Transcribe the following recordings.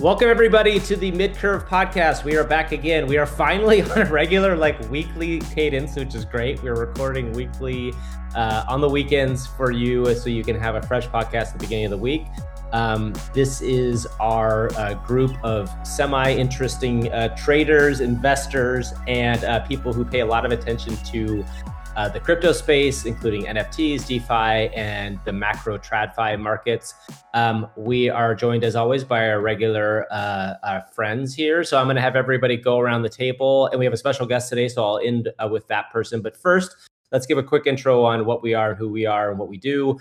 Welcome everybody to the Midcurve podcast. We are back again. We are finally on a regular, like weekly cadence, which is great. We're recording weekly uh, on the weekends for you, so you can have a fresh podcast at the beginning of the week. Um, this is our uh, group of semi interesting uh, traders, investors, and uh, people who pay a lot of attention to uh, the crypto space, including NFTs, DeFi, and the macro TradFi markets. Um, we are joined, as always, by our regular uh, uh, friends here. So I'm going to have everybody go around the table, and we have a special guest today. So I'll end uh, with that person. But first, let's give a quick intro on what we are, who we are, and what we do.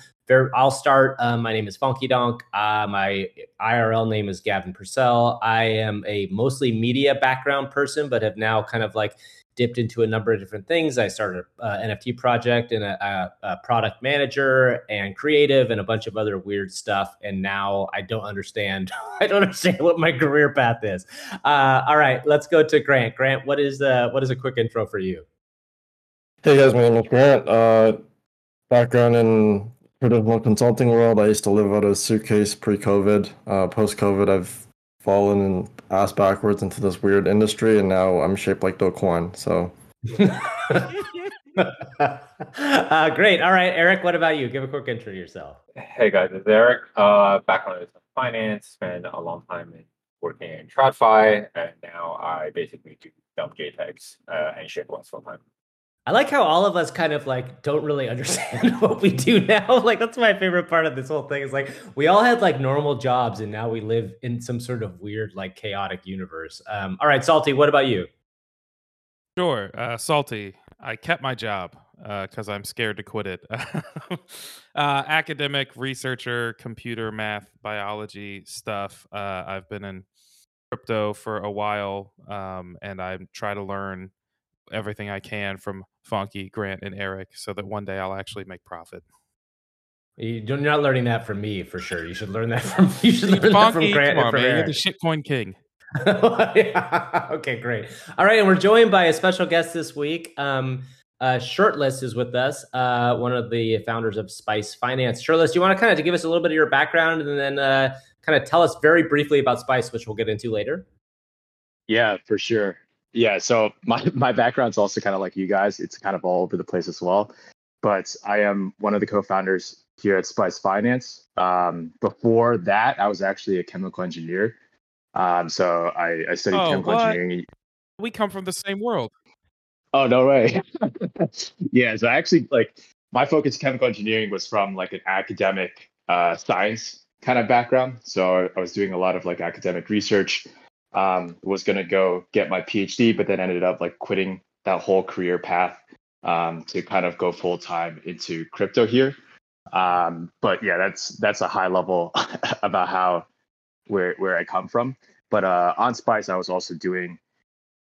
I'll start. Um, my name is Funky Donk. Uh, my IRL name is Gavin Purcell. I am a mostly media background person, but have now kind of like dipped into a number of different things. I started an NFT project and a, a, a, product manager and creative and a bunch of other weird stuff. And now I don't understand. I don't understand what my career path is. Uh, all right, let's go to Grant. Grant, what is uh, what is a quick intro for you? Hey guys, my name is Grant. Uh, background in traditional consulting world. I used to live out of a suitcase pre-COVID. Uh, Post-COVID, I've fallen and ass backwards into this weird industry, and now I'm shaped like Do Kwon. So. uh, great. All right, Eric. What about you? Give a quick intro to yourself. Hey guys, it's Eric. Uh, background is finance. Spent a long time in working in TradFi, and now I basically do dump JPEGs uh, and ship ones full time. I like how all of us kind of like don't really understand what we do now. Like that's my favorite part of this whole thing is like we all had like normal jobs and now we live in some sort of weird like chaotic universe. Um, all right, Salty, what about you? Sure, uh, Salty. I kept my job because uh, I'm scared to quit it. uh, academic researcher, computer math, biology stuff. Uh, I've been in crypto for a while, um, and I try to learn everything I can from Funky, Grant, and Eric so that one day I'll actually make profit. You're not learning that from me for sure. You should learn that from you should learn Funky, that from Grant. Come on, man. Eric. You're the shitcoin king. yeah. Okay, great. All right, and we're joined by a special guest this week. Um, uh, Shirtless is with us, uh, one of the founders of Spice Finance. Shirtless, do you want to kind of give us a little bit of your background and then uh, kind of tell us very briefly about Spice, which we'll get into later? Yeah, for sure. Yeah, so my my background's also kind of like you guys. It's kind of all over the place as well. But I am one of the co-founders here at Spice Finance. Um, before that, I was actually a chemical engineer. Um, so I, I studied oh, chemical what? engineering. We come from the same world. Oh no way! yeah, so actually like my focus chemical engineering was from like an academic uh, science kind of background. So I was doing a lot of like academic research um, was going to go get my PhD, but then ended up like quitting that whole career path um, to kind of go full time into crypto here. Um, but yeah, that's that's a high level about how where where I come from. But uh, on Spice, I was also doing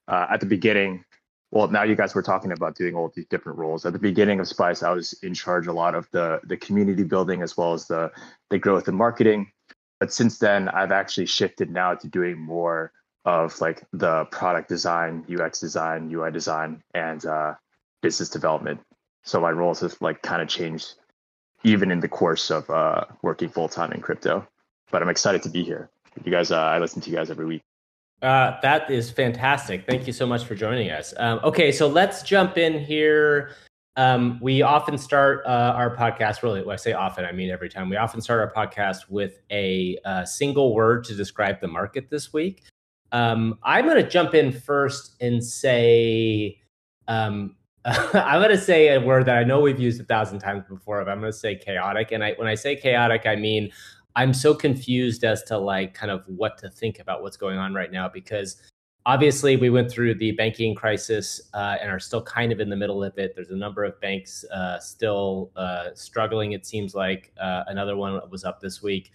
uh, at the beginning. Well, now you guys were talking about doing all these different roles. At the beginning of Spice, I was in charge a lot of the the community building as well as the the growth and marketing. But since then, I've actually shifted now to doing more of like the product design, UX design, UI design, and uh, business development. So my roles have like kind of changed even in the course of uh, working full time in crypto. But I'm excited to be here. You guys, uh, I listen to you guys every week. Uh, that is fantastic. Thank you so much for joining us. Um, okay, so let's jump in here. Um, we often start uh, our podcast, really, when I say often, I mean every time. We often start our podcast with a uh, single word to describe the market this week. Um, I'm going to jump in first and say, um, I'm going to say a word that I know we've used a thousand times before, but I'm going to say chaotic. And I, when I say chaotic, I mean I'm so confused as to like kind of what to think about what's going on right now because obviously we went through the banking crisis uh, and are still kind of in the middle of it. There's a number of banks uh, still uh, struggling. It seems like uh, another one was up this week.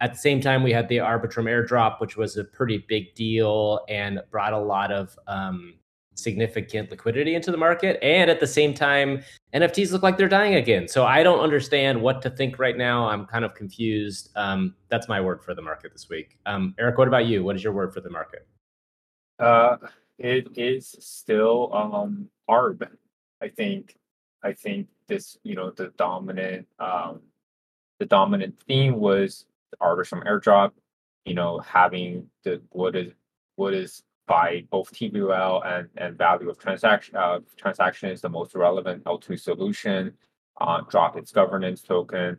At the same time, we had the Arbitrum airdrop, which was a pretty big deal and brought a lot of um, significant liquidity into the market. And at the same time, NFTs look like they're dying again. So I don't understand what to think right now. I'm kind of confused. Um, that's my word for the market this week. Um, Eric, what about you? What is your word for the market? Uh, it is still um, ARB. I think. I think this, you know, the dominant, um, the dominant theme was the from airdrop. you know, having the what is what is by both TVL and, and value of transaction uh, transaction is the most relevant L2 solution, uh, drop its governance token.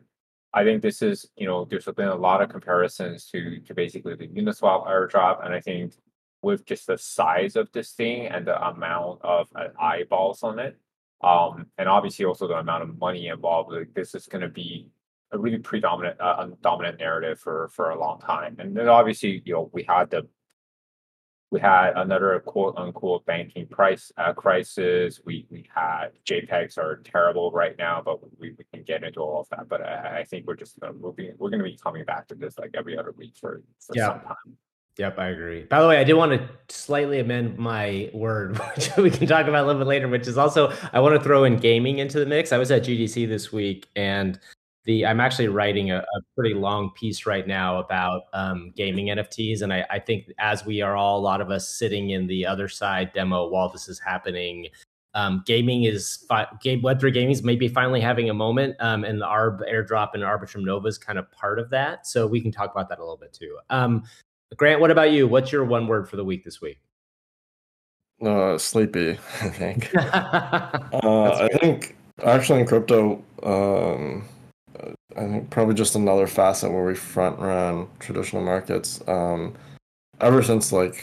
I think this is, you know, there's been a lot of comparisons to to basically the Uniswap airdrop, and I think with just the size of this thing and the amount of uh, eyeballs on it, um, and obviously also the amount of money involved, like this is going to be a really predominant, uh, dominant narrative for for a long time. And then obviously, you know, we had the we had another quote unquote banking price uh, crisis. We we had JPEGs are terrible right now, but we, we can get into all of that. But I, I think we're just gonna moving. We're going to be coming back to this like every other week for, for yeah. some time. Yep, I agree. By the way, I did want to slightly amend my word, which we can talk about a little bit later, which is also I want to throw in gaming into the mix. I was at GDC this week and the I'm actually writing a, a pretty long piece right now about um, gaming NFTs, and I, I, think as we are all a lot of us sitting in the Otherside demo while this is happening, um, gaming is fi- game Web three gaming is maybe finally having a moment, um, and the Arb airdrop and Arbitrum Nova is kind of part of that. So we can talk about that a little bit too. Um, Grant, what about you? What's your one word for the week this week? Uh, sleepy. I think. uh, I think actually in crypto. Um, I think probably just another facet where we front run traditional markets. Um, ever since like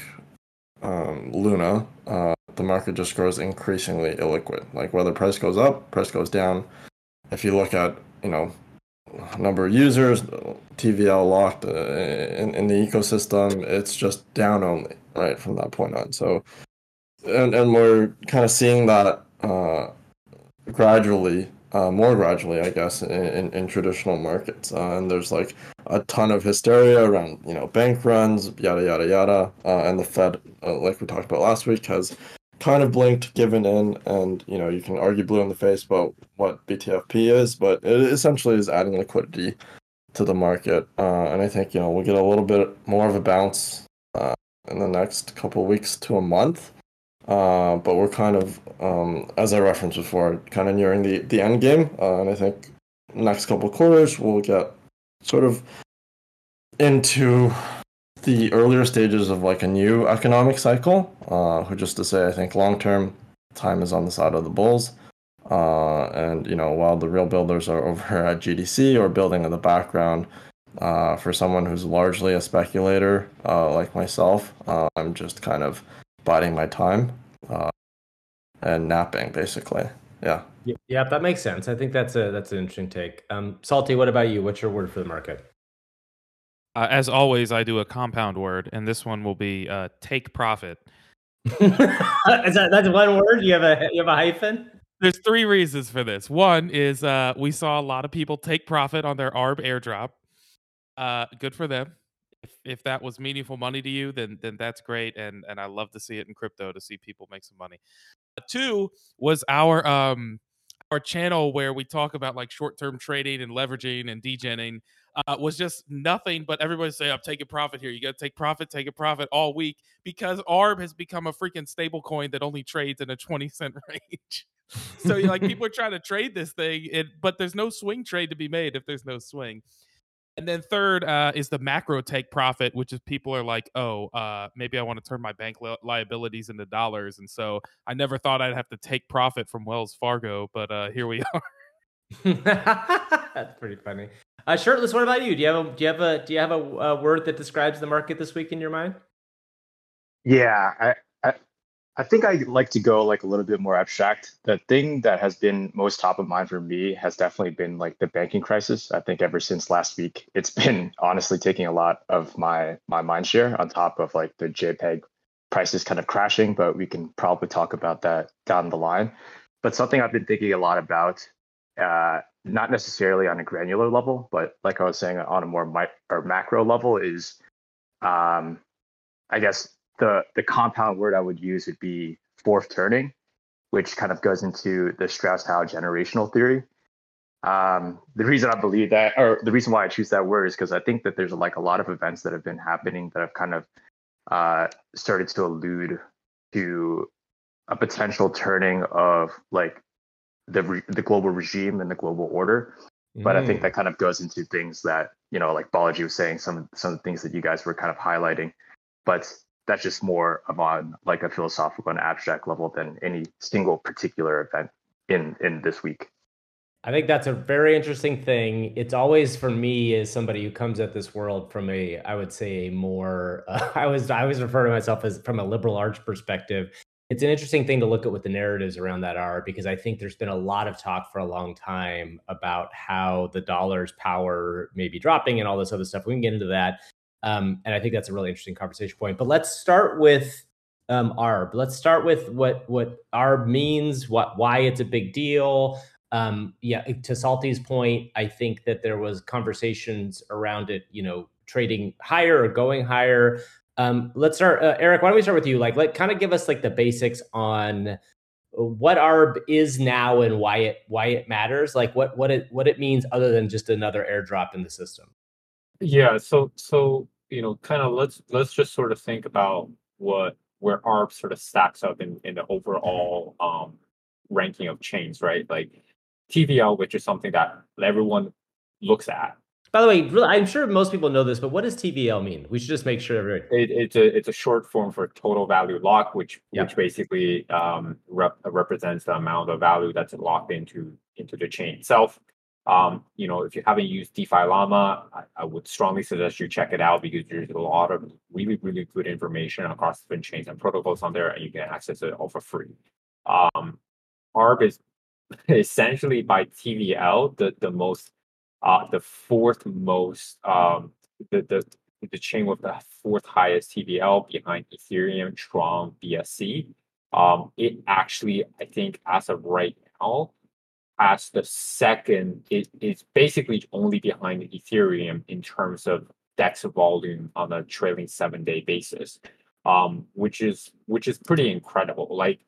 um, Luna, uh, the market just grows increasingly illiquid. Like whether price goes up, price goes down. If you look at you know number of users, TVL locked uh, in, in the ecosystem, it's just down only right from that point on. So, and and we're kind of seeing that uh, gradually uh, more gradually, I guess, in, in, in traditional markets. Uh, and there's like a ton of hysteria around, you know, bank runs, yada, yada, yada. Uh, and the Fed, uh, like we talked about last week, has kind of blinked, given in, and, you know, you can argue blue in the face about what BTFP is, but it essentially is adding liquidity to the market. Uh, and I think, you know, we'll get a little bit more of a bounce uh, in the next couple weeks to a month. Uh, but we're kind of, um, as I referenced before, kind of nearing the, the end game. Uh, and I think next couple quarters we'll get sort of into the earlier stages of like a new economic cycle. Uh, just to say, I think long term time is on the side of the bulls. Uh, and you know, while the real builders are over at GDC or building in the background, uh, for someone who's largely a speculator uh, like myself, uh, I'm just kind of biding my time uh, and napping, basically. Yeah. Yeah, that makes sense. I think that's a that's an interesting take. Um, Salty, what about you? What's your word for the market? Uh, as always, I do a compound word, and this one will be uh, take profit. Is that that's one word? You have a you have a hyphen? There's three reasons for this. One is uh, we saw a lot of people take profit on their ARB airdrop. Uh, good for them if if that was meaningful money to you, then then that's great, and and I love to see it in crypto to see people make some money. Uh, two was our um our channel where we talk about like short term trading and leveraging and degenning. Uh, was just nothing but everybody say I'm taking profit here. You got to take profit, take a profit all week because ARB has become a freaking stable coin that only trades in a 20 cent range. so like people are trying to trade this thing, it, but there's no swing trade to be made if there's no swing. And then third uh, is the macro take profit, which is people are like, oh, uh, maybe I want to turn my bank li- liabilities into dollars, and so I never thought I'd have to take profit from Wells Fargo, but uh, here we are. That's pretty funny. Uh, Shirtless, what about you? Do you have a do you have a do you have a, a word that describes the market this week in your mind? Yeah, I, I think I like to go like a little bit more abstract. The thing that has been most top of mind for me has definitely been like the banking crisis. I think ever since last week, it's been honestly taking a lot of my my mind share on top of like the JPEG prices kind of crashing, but we can probably talk about that down the line. But something I've been thinking a lot about, uh, not necessarily on a granular level, but like I was saying on a more mi- or macro level, is um, I guess the the compound word I would use would be fourth turning, which kind of goes into the Strauss-Howe generational theory. Um, the reason I believe that, or the reason why I choose that word, is because I think that there's like a lot of events that have been happening that have kind of uh, started to allude to a potential turning of like the re- the global regime and the global order. But I think mm. that kind of goes into things that you know, like Balaji was saying, some some of the things that you guys were kind of highlighting, but that's just more of on like a philosophical and abstract level than any single particular event in in this week. I think that's a very interesting thing. It's always for me as somebody who comes at this world from a, I would say, a more. Uh, I was I always refer to myself as from a liberal arts perspective. It's an interesting thing to look at what the narratives around that are because I think there's been a lot of talk for a long time about how the dollar's power may be dropping and all this other stuff. We can get into that, um, and I think that's a really interesting conversation point. But let's start with um, ARB. Let's start with what what ARB means, what why it's a big deal um, yeah, to Salty's point, I think that there was conversations around it, you know, trading higher or going higher. Um, let's start, uh, Eric. Why don't we start with you? Like, let kind of give us like the basics on what ARB is now and why it why it matters. Like, what what it what it means other than just another airdrop in the system. Yeah. So so you know, kind of let's let's just sort of think about what where ARB sort of stacks up in in the overall um ranking of chains, right? Like TVL, which is something that everyone looks at. By the way, I'm sure most people know this, but what does TVL mean? We should just make sure everybody. It, it's a it's a short form for total value lock, which which basically um, rep, represents the amount of value that's locked into into the chain itself. Um, you know, if you haven't used DeFi Llama, I, I, would strongly suggest you check it out because there's a lot of really really good information across different chains and protocols on there, and you can access it all for free. Um, ARB is essentially by TVL, the the most uh the fourth most um the the the chain with the fourth highest TVL behind Ethereum, Tron, BSC. Um, it actually, I think, as of right now, has the second. It is basically only behind Ethereum in terms of DEX volume on a trailing seven day basis, um, which is which is pretty incredible. Like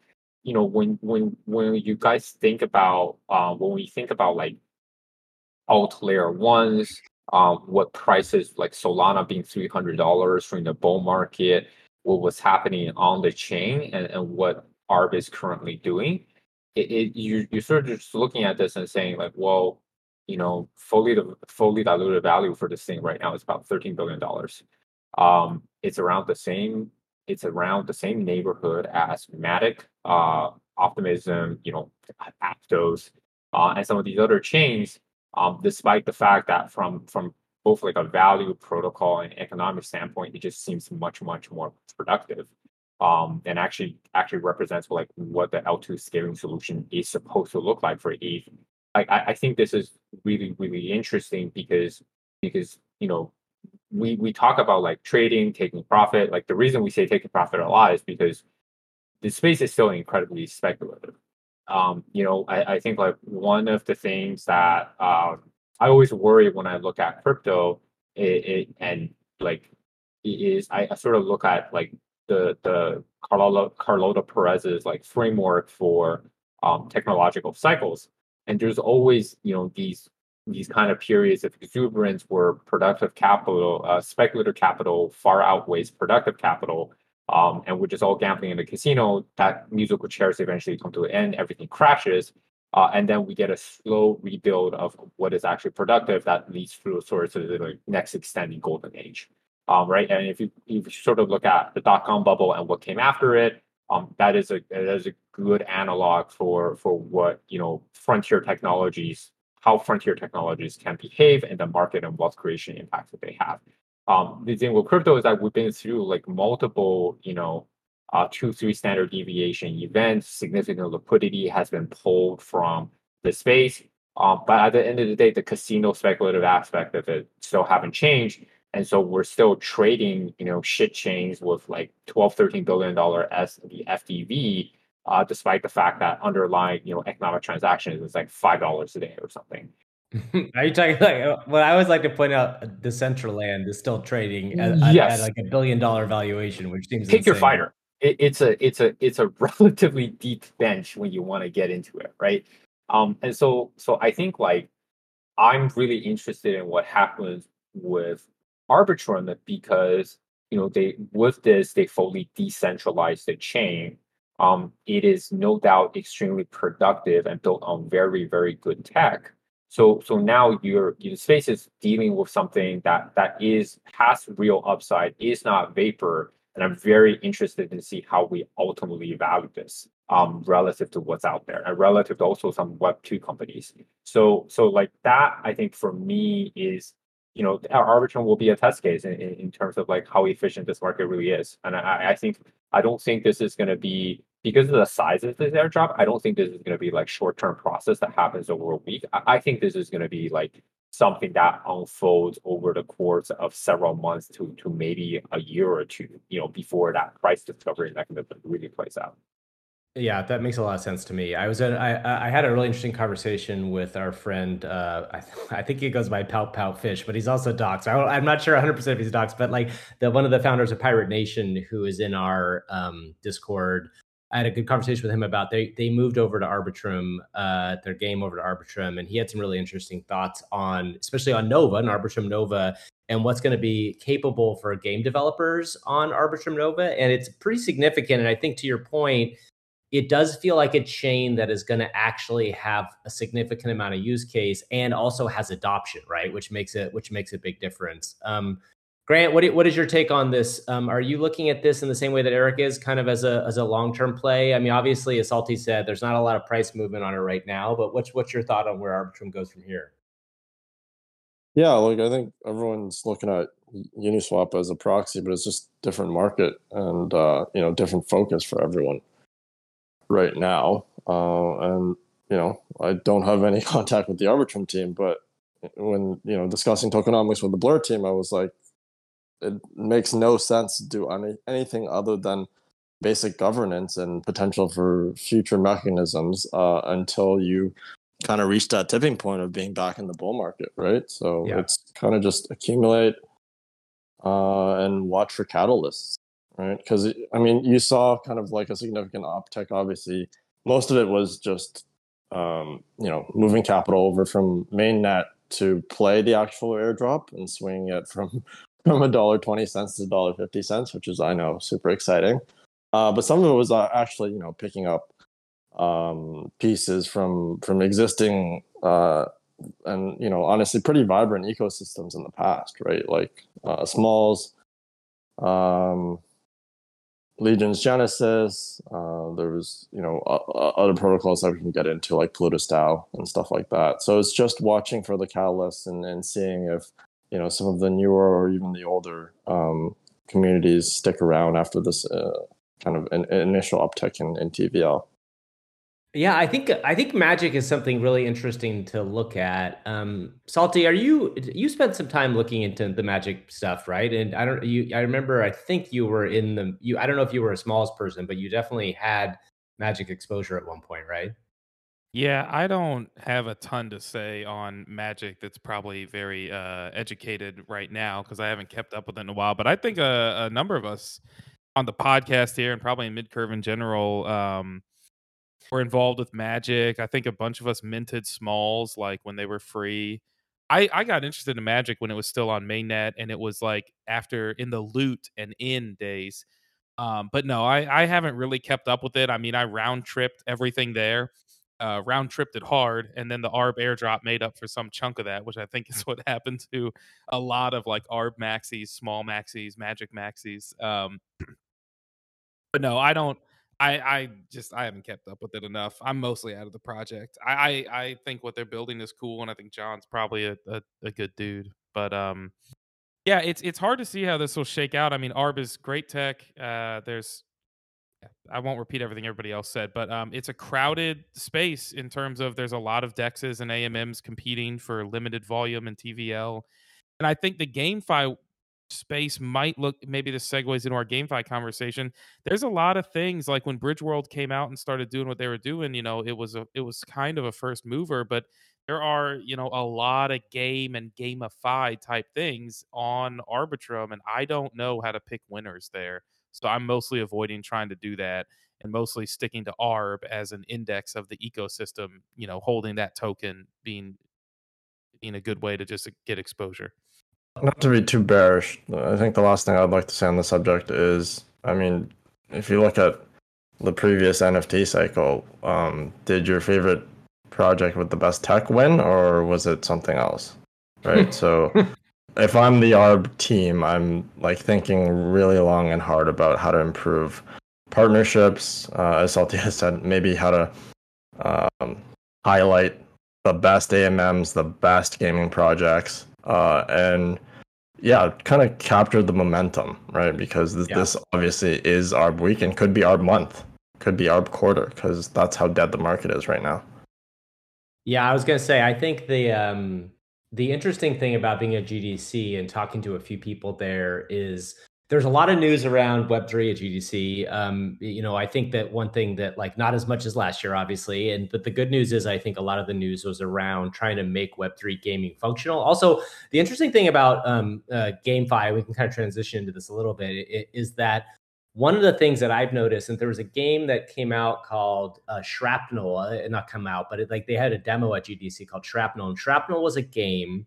you know when when when you guys think about uh, when we think about like alt layer ones um, what prices like solana being $300 during the bull market what was happening on the chain and, and what arb is currently doing it, it you, you're sort of just looking at this and saying like well you know fully the fully diluted value for this thing right now is about 13 billion dollars um it's around the same it's around the same neighborhood as Matic, uh, Optimism, you know, Aptos, uh, and some of these other chains. Um, despite the fact that from from both like a value protocol and economic standpoint, it just seems much much more productive. Um, and actually actually represents like what the L2 scaling solution is supposed to look like for ETH. I, I think this is really really interesting because because you know we we talk about like trading, taking profit. Like the reason we say taking profit a lot is because the space is still incredibly speculative. Um, you know, I, I think like one of the things that um, I always worry when I look at crypto it, it and like is I, I sort of look at like the the Carlota Carlota Perez's like framework for um, technological cycles, and there's always you know these these kind of periods of exuberance where productive capital, uh, speculative capital far outweighs productive capital, um, and we're just all gambling in the casino, that musical chairs eventually come to an end, everything crashes, uh, and then we get a slow rebuild of what is actually productive that leads through a sort of the next extending golden age. Um, right, and if you, if you sort of look at the dot com bubble and what came after it, um, that is a that is a good analog for for what you know frontier technologies how frontier technologies can behave and the market and wealth creation impact that they have. Um, the thing with crypto is that we've been through like multiple, you know, uh, two, three standard deviation events. Significant liquidity has been pulled from the space. Um, but at the end of the day, the casino speculative aspect of it still haven't changed. And so we're still trading, you know, shit chains with like 12, 13 billion dollar as the FDV uh, despite the fact that underlying you know economic transactions is like five dollars a day or something. Are you talking like uh, what I always like to point out? Decentraland is still trading at, yes. at, like a billion dollar valuation, which seems pick insane. your fighter. It, it's a it's a it's a relatively deep bench when you want to get into it, right? Um, and so so I think like I'm really interested in what happens with Arbitrum because you know they with this they fully decentralize the chain um, it is no doubt extremely productive and built on very, very good tech. So so now your your space is dealing with something that that is has real upside, is not vapor, and I'm very interested in see how we ultimately value this um relative to what's out there and relative to also some web two companies. So so like that I think for me is you know our Arbitrum will be a test case in, in, in terms of like how efficient this market really is. And I, I think I don't think this is going to be because of the size of this airdrop, I don't think this is going to be like short term process that happens over a week. I, I think this is going to be like something that unfolds over the course of several months to to maybe a year or two, you know, before that price discovery mechanism really plays out. Yeah, that makes a lot of sense to me. I was I, I had a really interesting conversation with our friend. Uh, I, I think he goes by Pout Pout Fish, but he's also Docs. I, am not sure 100 percent if he's Docs, but like the one of the founders of Pirate Nation, who is in our um, Discord. I had a good conversation with him about they they moved over to Arbitrum, uh, their game over to Arbitrum, and he had some really interesting thoughts on, especially on Nova and Arbitrum Nova, and what's going to be capable for game developers on Arbitrum Nova, and it's pretty significant. And I think to your point, it does feel like a chain that is going to actually have a significant amount of use case and also has adoption, right? Which makes it which makes a big difference. Um, Grant, what what is your take on this? Um, are you looking at this in the same way that Eric is, kind of as a as a long term play? I mean, obviously, as Salty said, there's not a lot of price movement on it right now, but what's what's your thought on where Arbitrum goes from here? Yeah, like I think everyone's looking at Uniswap as a proxy, but it's just different market and uh, you know different focus for everyone right now. Uh, and you know, I don't have any contact with the Arbitrum team, but when you know discussing tokenomics with the Blur team, I was like, it makes no sense to do any anything other than basic governance and potential for future mechanisms uh, until you kind of reach that tipping point of being back in the bull market, right? So yeah. it's kind of just accumulate uh, and watch for catalysts right? Because I mean, you saw kind of like a significant uptick. Obviously, most of it was just um, you know moving capital over from mainnet to play the actual airdrop and swinging it from from a dollar twenty cents to dollar fifty cents, which is I know super exciting. Uh, but some of it was uh, actually you know picking up um, pieces from from existing uh, and you know honestly pretty vibrant ecosystems in the past, right? Like uh, Smols, um, Legion's Genesis. Uh, there was, you know, uh, other protocols that we can get into, like Plutus and stuff like that. So it's just watching for the catalysts and, and seeing if, you know, some of the newer or even the older um, communities stick around after this uh, kind of an, initial uptick in, in TVL. Yeah, I think I think magic is something really interesting to look at. Um, Salty, are you you spent some time looking into the magic stuff, right? And I don't you I remember I think you were in the you I don't know if you were a smallest person, but you definitely had magic exposure at one point, right? Yeah, I don't have a ton to say on magic that's probably very uh, educated right now because I haven't kept up with it in a while. But I think a, a number of us on the podcast here and probably in Midcurve in general. Um, were involved with Magic. I think a bunch of us minted smols like when they were free. I, I got interested in Magic when it was still on mainnet and it was like after in the loot and in days. Um, but no, I, I haven't really kept up with it. I mean, I round tripped everything there, uh, round tripped it hard, and then the ARB airdrop made up for some chunk of that, which I think is what happened to a lot of like ARB maxis, small maxis, Magic maxis. Um, but no, I don't. I, I just I haven't kept up with it enough. I'm mostly out of the project. I, I, I think what they're building is cool, and I think John's probably a, a, a, good dude. But um, yeah, it's it's hard to see how this will shake out. I mean, Arb is great tech. Uh, there's I won't repeat everything everybody else said, but um, it's a crowded space in terms of there's a lot of dexes and AMMs competing for limited volume and TVL, and I think the GameFi space might look maybe this segues into our GameFi conversation. There's a lot of things like when Bridgeworld came out and started doing what they were doing, you know, it was a it was kind of a first mover, but there are, you know, a lot of game and gamify type things on Arbitrum, and I don't know how to pick winners there. So I'm mostly avoiding trying to do that and mostly sticking to ARB as an index of the ecosystem, you know, holding that token being being a good way to just uh, get exposure. Not to be too bearish, I think the last thing I'd like to say on the subject is, I mean, if you look at the previous NFT cycle, um, did your favorite project with the best tech win, or was it something else? Right. so if I'm the ARB team, I'm like thinking really long and hard about how to improve partnerships. Uh, as Salty has said, maybe how to um, highlight the best AMMs, the best gaming projects, uh, and yeah, kind of capture the momentum, right? Because this, yeah. this obviously is our week and could be our month, could be our quarter, because that's how dead the market is right now. Yeah, I was gonna say, I think the um, the interesting thing about being at GDC and talking to a few people there is there's a lot of news around Web3 at GDC. Um, you know, I think that one thing that like not as much as last year, obviously, and but the good news is I think a lot of the news was around trying to make Web3 gaming functional. Also, the interesting thing about um, uh, GameFi, we can kind of transition into this a little bit, is that one of the things that I've noticed, and there was a game that came out called uh, Shrapnel, uh, not come out, but it, like they had a demo at GDC called Shrapnel, and Shrapnel was a game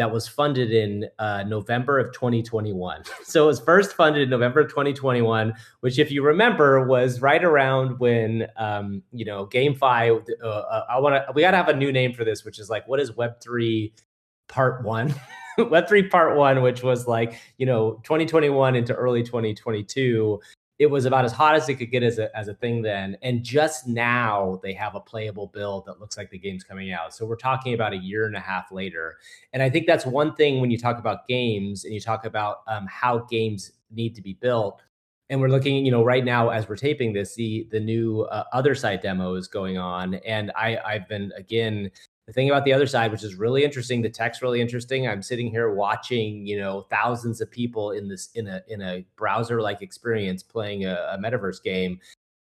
that was funded in uh, November of 2021. So it was first funded in November of 2021, which, if you remember, was right around when um, you know GameFi. Uh, uh I want to. We got to have a new name for this, which is like, what is Web three Part One? Web three Part One, which was like you know 2021 into early 2022 it was about as hot as it could get as a, as a thing then. And just now they have a playable build that looks like the game's coming out. So we're talking about a year and a half later. And I think that's one thing when you talk about games and you talk about um, how games need to be built. And we're looking, you know, right now as we're taping this, the the new uh, Otherside demo is going on, and I I've been again the thing about the Otherside, which is really interesting, the tech's really interesting. I'm sitting here watching, you know, thousands of people in this in a in a browser like experience playing a, a metaverse game.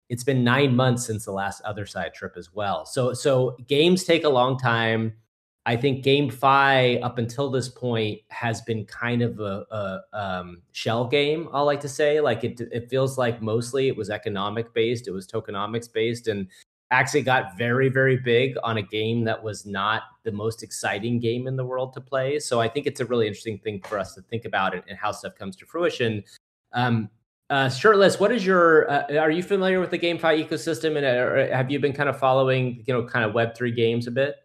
It's been nine months since the last Otherside trip as well. So so games take a long time. I think Game GameFi up until this point has been kind of a, a um, shell game. I like to say, like it, it feels like mostly it was economic based, it was tokenomics based, and actually got very very big on a game that was not the most exciting game in the world to play. So i think it's a really interesting thing for us to think about and, how stuff comes to fruition. Um, uh, shirtless what is your uh, are you familiar with the gamefi ecosystem and uh, have you been kind of following you know kind of web3 games a bit?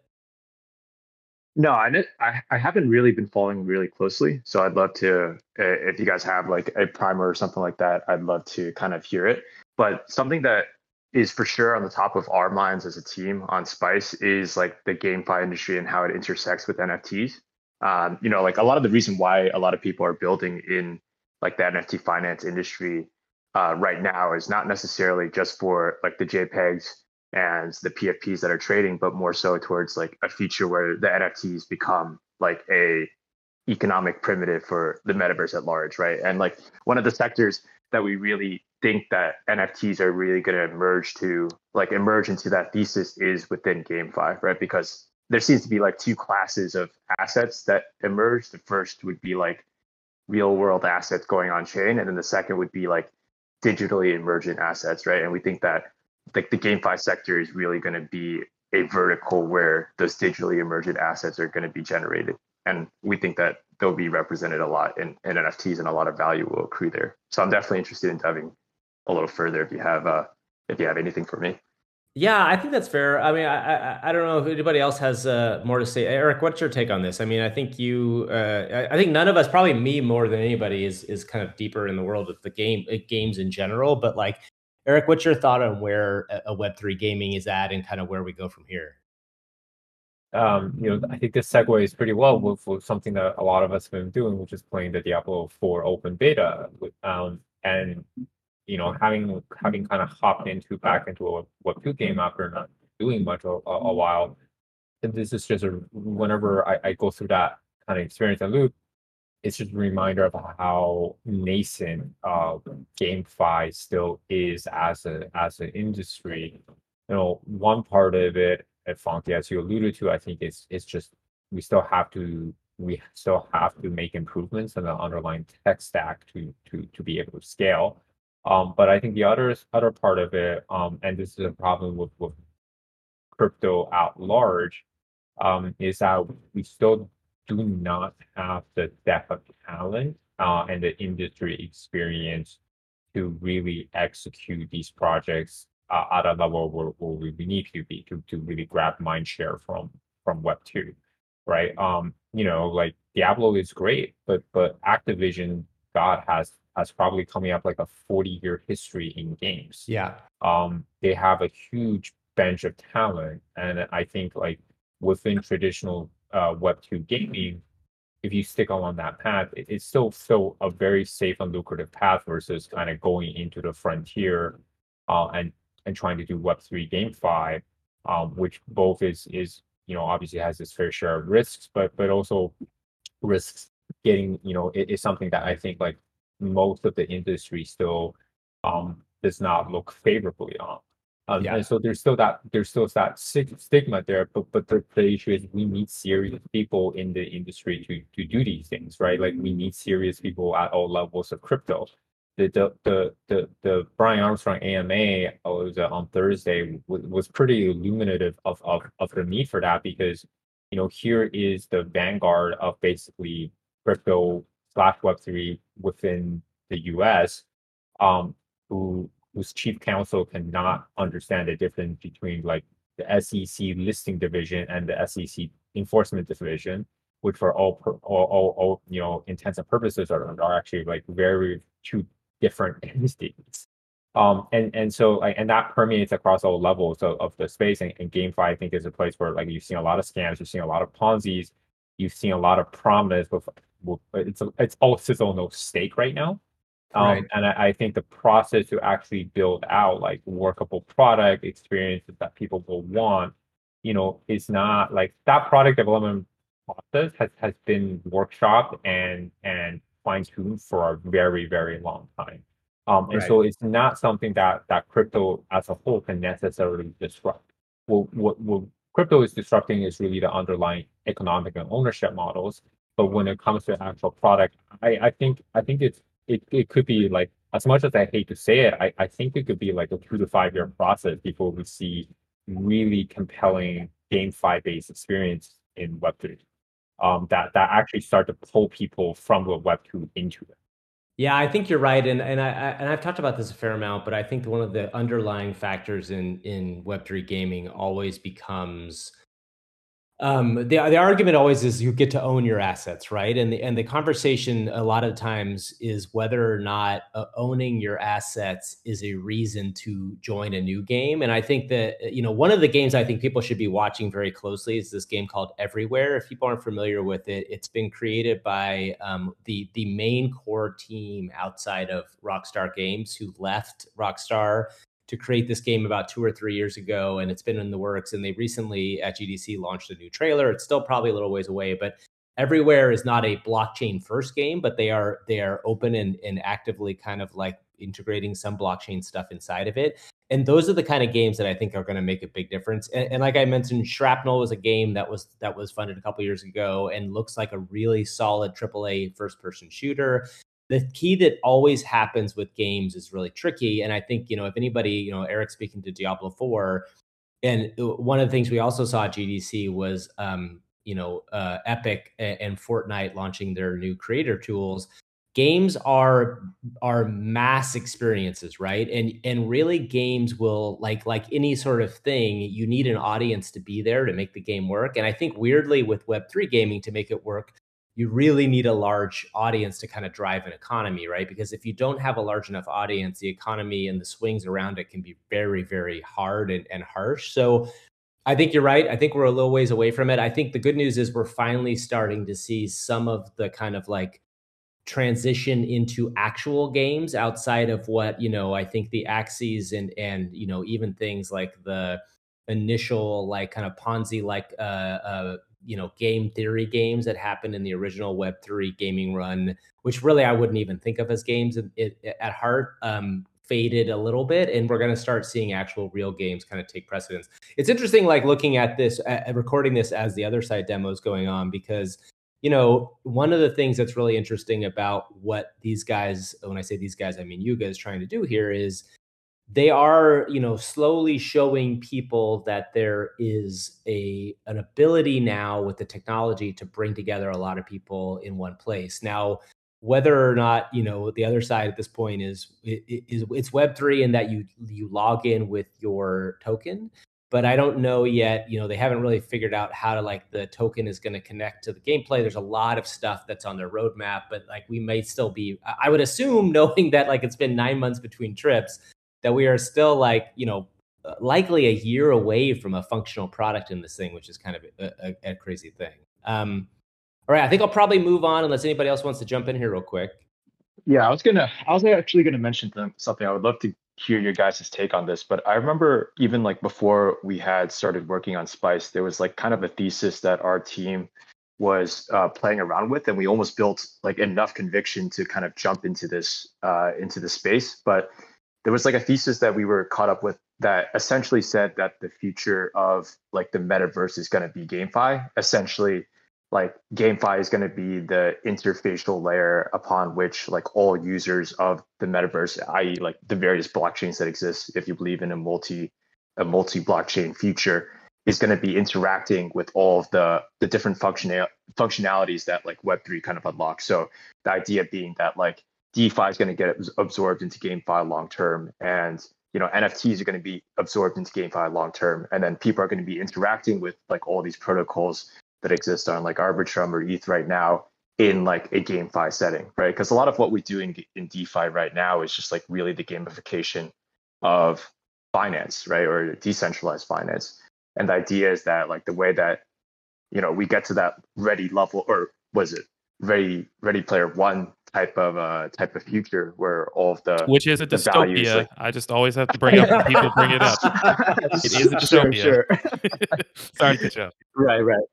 No I, I i haven't really been following really closely. So i'd love to if you guys have like a primer or something like that i'd love to kind of hear it. But something that is for sure on the top of our minds as a team on Spice is like the GameFi industry and how it intersects with NFTs. Um, you know, like a lot of the reason why a lot of people are building in like the NFT finance industry uh, right now is not necessarily just for like the JPEGs and the PFPs that are trading, but more so towards like a feature where the NFTs become like a economic primitive for the metaverse at large, right? And like one of the sectors that we really think that NFTs are really going to emerge to like emerge into that thesis is within GameFi, right? Because there seems to be like two classes of assets that emerge. The first would be like real world assets going on chain, and then the second would be like digitally emergent assets, right? And we think that like the GameFi sector is really going to be a vertical where those digitally emergent assets are going to be generated. And we think that they'll be represented a lot in, in NFTs and a lot of value will accrue there. So I'm definitely interested in diving a little further if you have uh, if you have anything for me. Yeah, I think that's fair. I mean, I I, I don't know if anybody else has uh, more to say. Eric, what's your take on this? I mean, I think you, uh, I think none of us, probably me more than anybody, is is kind of deeper in the world of the game uh, games in general. But like, Eric, what's your thought on where a Web three gaming is at and kind of where we go from here? Um, you know, I think this segues pretty well with, with, something that a lot of us have been doing, which is playing the Diablo 4 open beta. Um, and you know, having having kind of hopped into back into a Web two game after not doing much a, a while, and this is just a whenever I, I go through that kind of experience and loop, it's just a reminder of how nascent uh, GameFi still is as a as an industry. You know, one part of it, at Funky, as you alluded to, I think it's it's just we still have to we still have to make improvements in the underlying tech stack to to to be able to scale. Um, but I think the other other part of it, um, and this is a problem with, with crypto at large, um, is that we still do not have the depth of talent uh, and the industry experience to really execute these projects uh, at a level where, where we need to be to, to really grab mind share from from Web two, right? Um, you know, like Diablo is great, but but Activision, God has has probably coming up like a 40 year history in games. Yeah. Um, they have a huge bench of talent, and I think like within traditional uh, Web two gaming, if you stick along that path, it, it's still still a very safe and lucrative path versus kind of going into the frontier uh, and and trying to do Web three GameFi, um, which both is is you know obviously has its fair share of risks, but but also risks getting you know it is something that I think like most of the industry still um, does not look favorably on. Um, yeah. And so there's still that there's still that stigma there, but but the, the issue is we need serious people in the industry to to do these things, right? Like we need serious people at all levels of crypto. The the the the, the Brian Armstrong AMA oh, was uh, on Thursday was, was pretty illuminative of, of of the need for that because you know here is the vanguard of basically crypto slash Web three within the U.S. Um, who whose chief counsel cannot understand the difference between like the SEC listing division and the SEC enforcement division, which for all, all, all, all you know intents and purposes are, are actually like very two different entities. Um, and and so like and that permeates across all levels of, of the space. And, and GameFi, I think, is a place where like you've seen a lot of scams, you've seen a lot of Ponzi's, you've seen a lot of promise with, it's a, it's all on no stake right now. Um, right. And I, I, think the process to actually build out like workable product experiences that people will want, you know, is not like that product development process has, has been workshopped and and fine tuned for a very very long time. Um, and right. so it's not something that that crypto as a whole can necessarily disrupt. What, what, what crypto is disrupting is really the underlying economic and ownership models. But when it comes to actual product, I, I think I think it's it, it could be like as much as I hate to say it, I, I think it could be like a two to five year process before we see really compelling game GameFi based experience in Web3 um, that that actually start to pull people from the Web2 into it. Yeah, I think you're right, and and I, and I've talked about this a fair amount, but I think one of the underlying factors in in Web three gaming always becomes um, the the argument always is you get to own your assets, right? And the and the conversation a lot of times is whether or not uh, owning your assets is a reason to join a new game. And I think that uh, you know one of the games I think people should be watching very closely is this game called Everywhere. If people aren't familiar with it, it's been created by um, the the main core team outside of Rockstar Games who left Rockstar to create this game about two or three years ago, and it's been in the works. And they recently at GDC launched a new trailer. It's still probably a little ways away, but Everywhere is not a blockchain first game, but they are they are open and, and actively kind of like integrating some blockchain stuff inside of it. And those are the kind of games that I think are going to make a big difference. And, and, like I mentioned, Shrapnel was a game that was that was funded a couple years ago and looks like a really solid AAA first person shooter the key that always happens with games is really tricky. And I think, you know, if anybody, you know, Eric speaking to Diablo 4, and uh, one of the things we also saw at GDC was, um, you know, uh, Epic and Fortnite launching their new creator tools. Games are are mass experiences, right? And and really, games will like like any sort of thing. You need an audience to be there to make the game work. And I think weirdly, with Web three gaming, to make it work, you really need a large audience to kind of drive an economy, right? Because if you don't have a large enough audience, the economy and the swings around it can be very, very hard and, and harsh. So I think you're right. I think we're a little ways away from it. I think the good news is we're finally starting to see some of the kind of like transition into actual games outside of what, you know, I think the Axies and and you know, even things like the initial like kind of Ponzi like uh, uh you know game theory games that happened in the original web3 gaming run which really i wouldn't even think of as games at heart um, faded a little bit and we're going to start seeing actual real games kind of take precedence. It's interesting like looking at this uh, recording this as the Otherside demos going on because you know one of the things that's really interesting about what these guys when i say these guys i mean Yuga is trying to do here is they are you know slowly showing people that there is a an ability now with the technology to bring together a lot of people in one place now whether or not you know the Otherside at this point is is it's Web three and that you you log in with your token, but I don't know yet. You know, they haven't really figured out how to like the token is going to connect to the gameplay. There's a lot of stuff that's on their roadmap, but like we may still be. I would assume, knowing that like it's been nine months between trips, that we are still like you know likely a year away from a functional product in this thing, which is kind of a, a, a crazy thing. Um, all right, I think I'll probably move on unless anybody else wants to jump in here real quick. Yeah, I was gonna. I was actually gonna mention something. I would love to hear your guys' take on this. But I remember even like before we had started working on Spice, there was like kind of a thesis that our team was uh, playing around with, and we almost built like enough conviction to kind of jump into this uh, into the space. But there was like a thesis that we were caught up with that essentially said that the future of like the metaverse is going to be GameFi. Essentially, like GameFi is going to be the interfacial layer upon which like all users of the metaverse, i.e., like the various blockchains that exist, if you believe in a multi a multi blockchain future, is going to be interacting with all of the the different functional functionalities that like Web three kind of unlocks. So the idea being that like DeFi is going to get absorbed into GameFi long term, and you know NFTs are going to be absorbed into GameFi long term, and then people are going to be interacting with like all these protocols that exist on like Arbitrum or ETH right now in like a GameFi setting, right? Because a lot of what we do in, in DeFi right now is just like really the gamification of finance, right? Or decentralized finance. And the idea is that like the way that, you know, we get to that ready level or was it ready, ready player one type of uh type of future where all of the which is a dystopia. Values, like... I just always have to bring up when people bring it up. it is a dystopia. Sure, sure. Sorry to catch Right, right.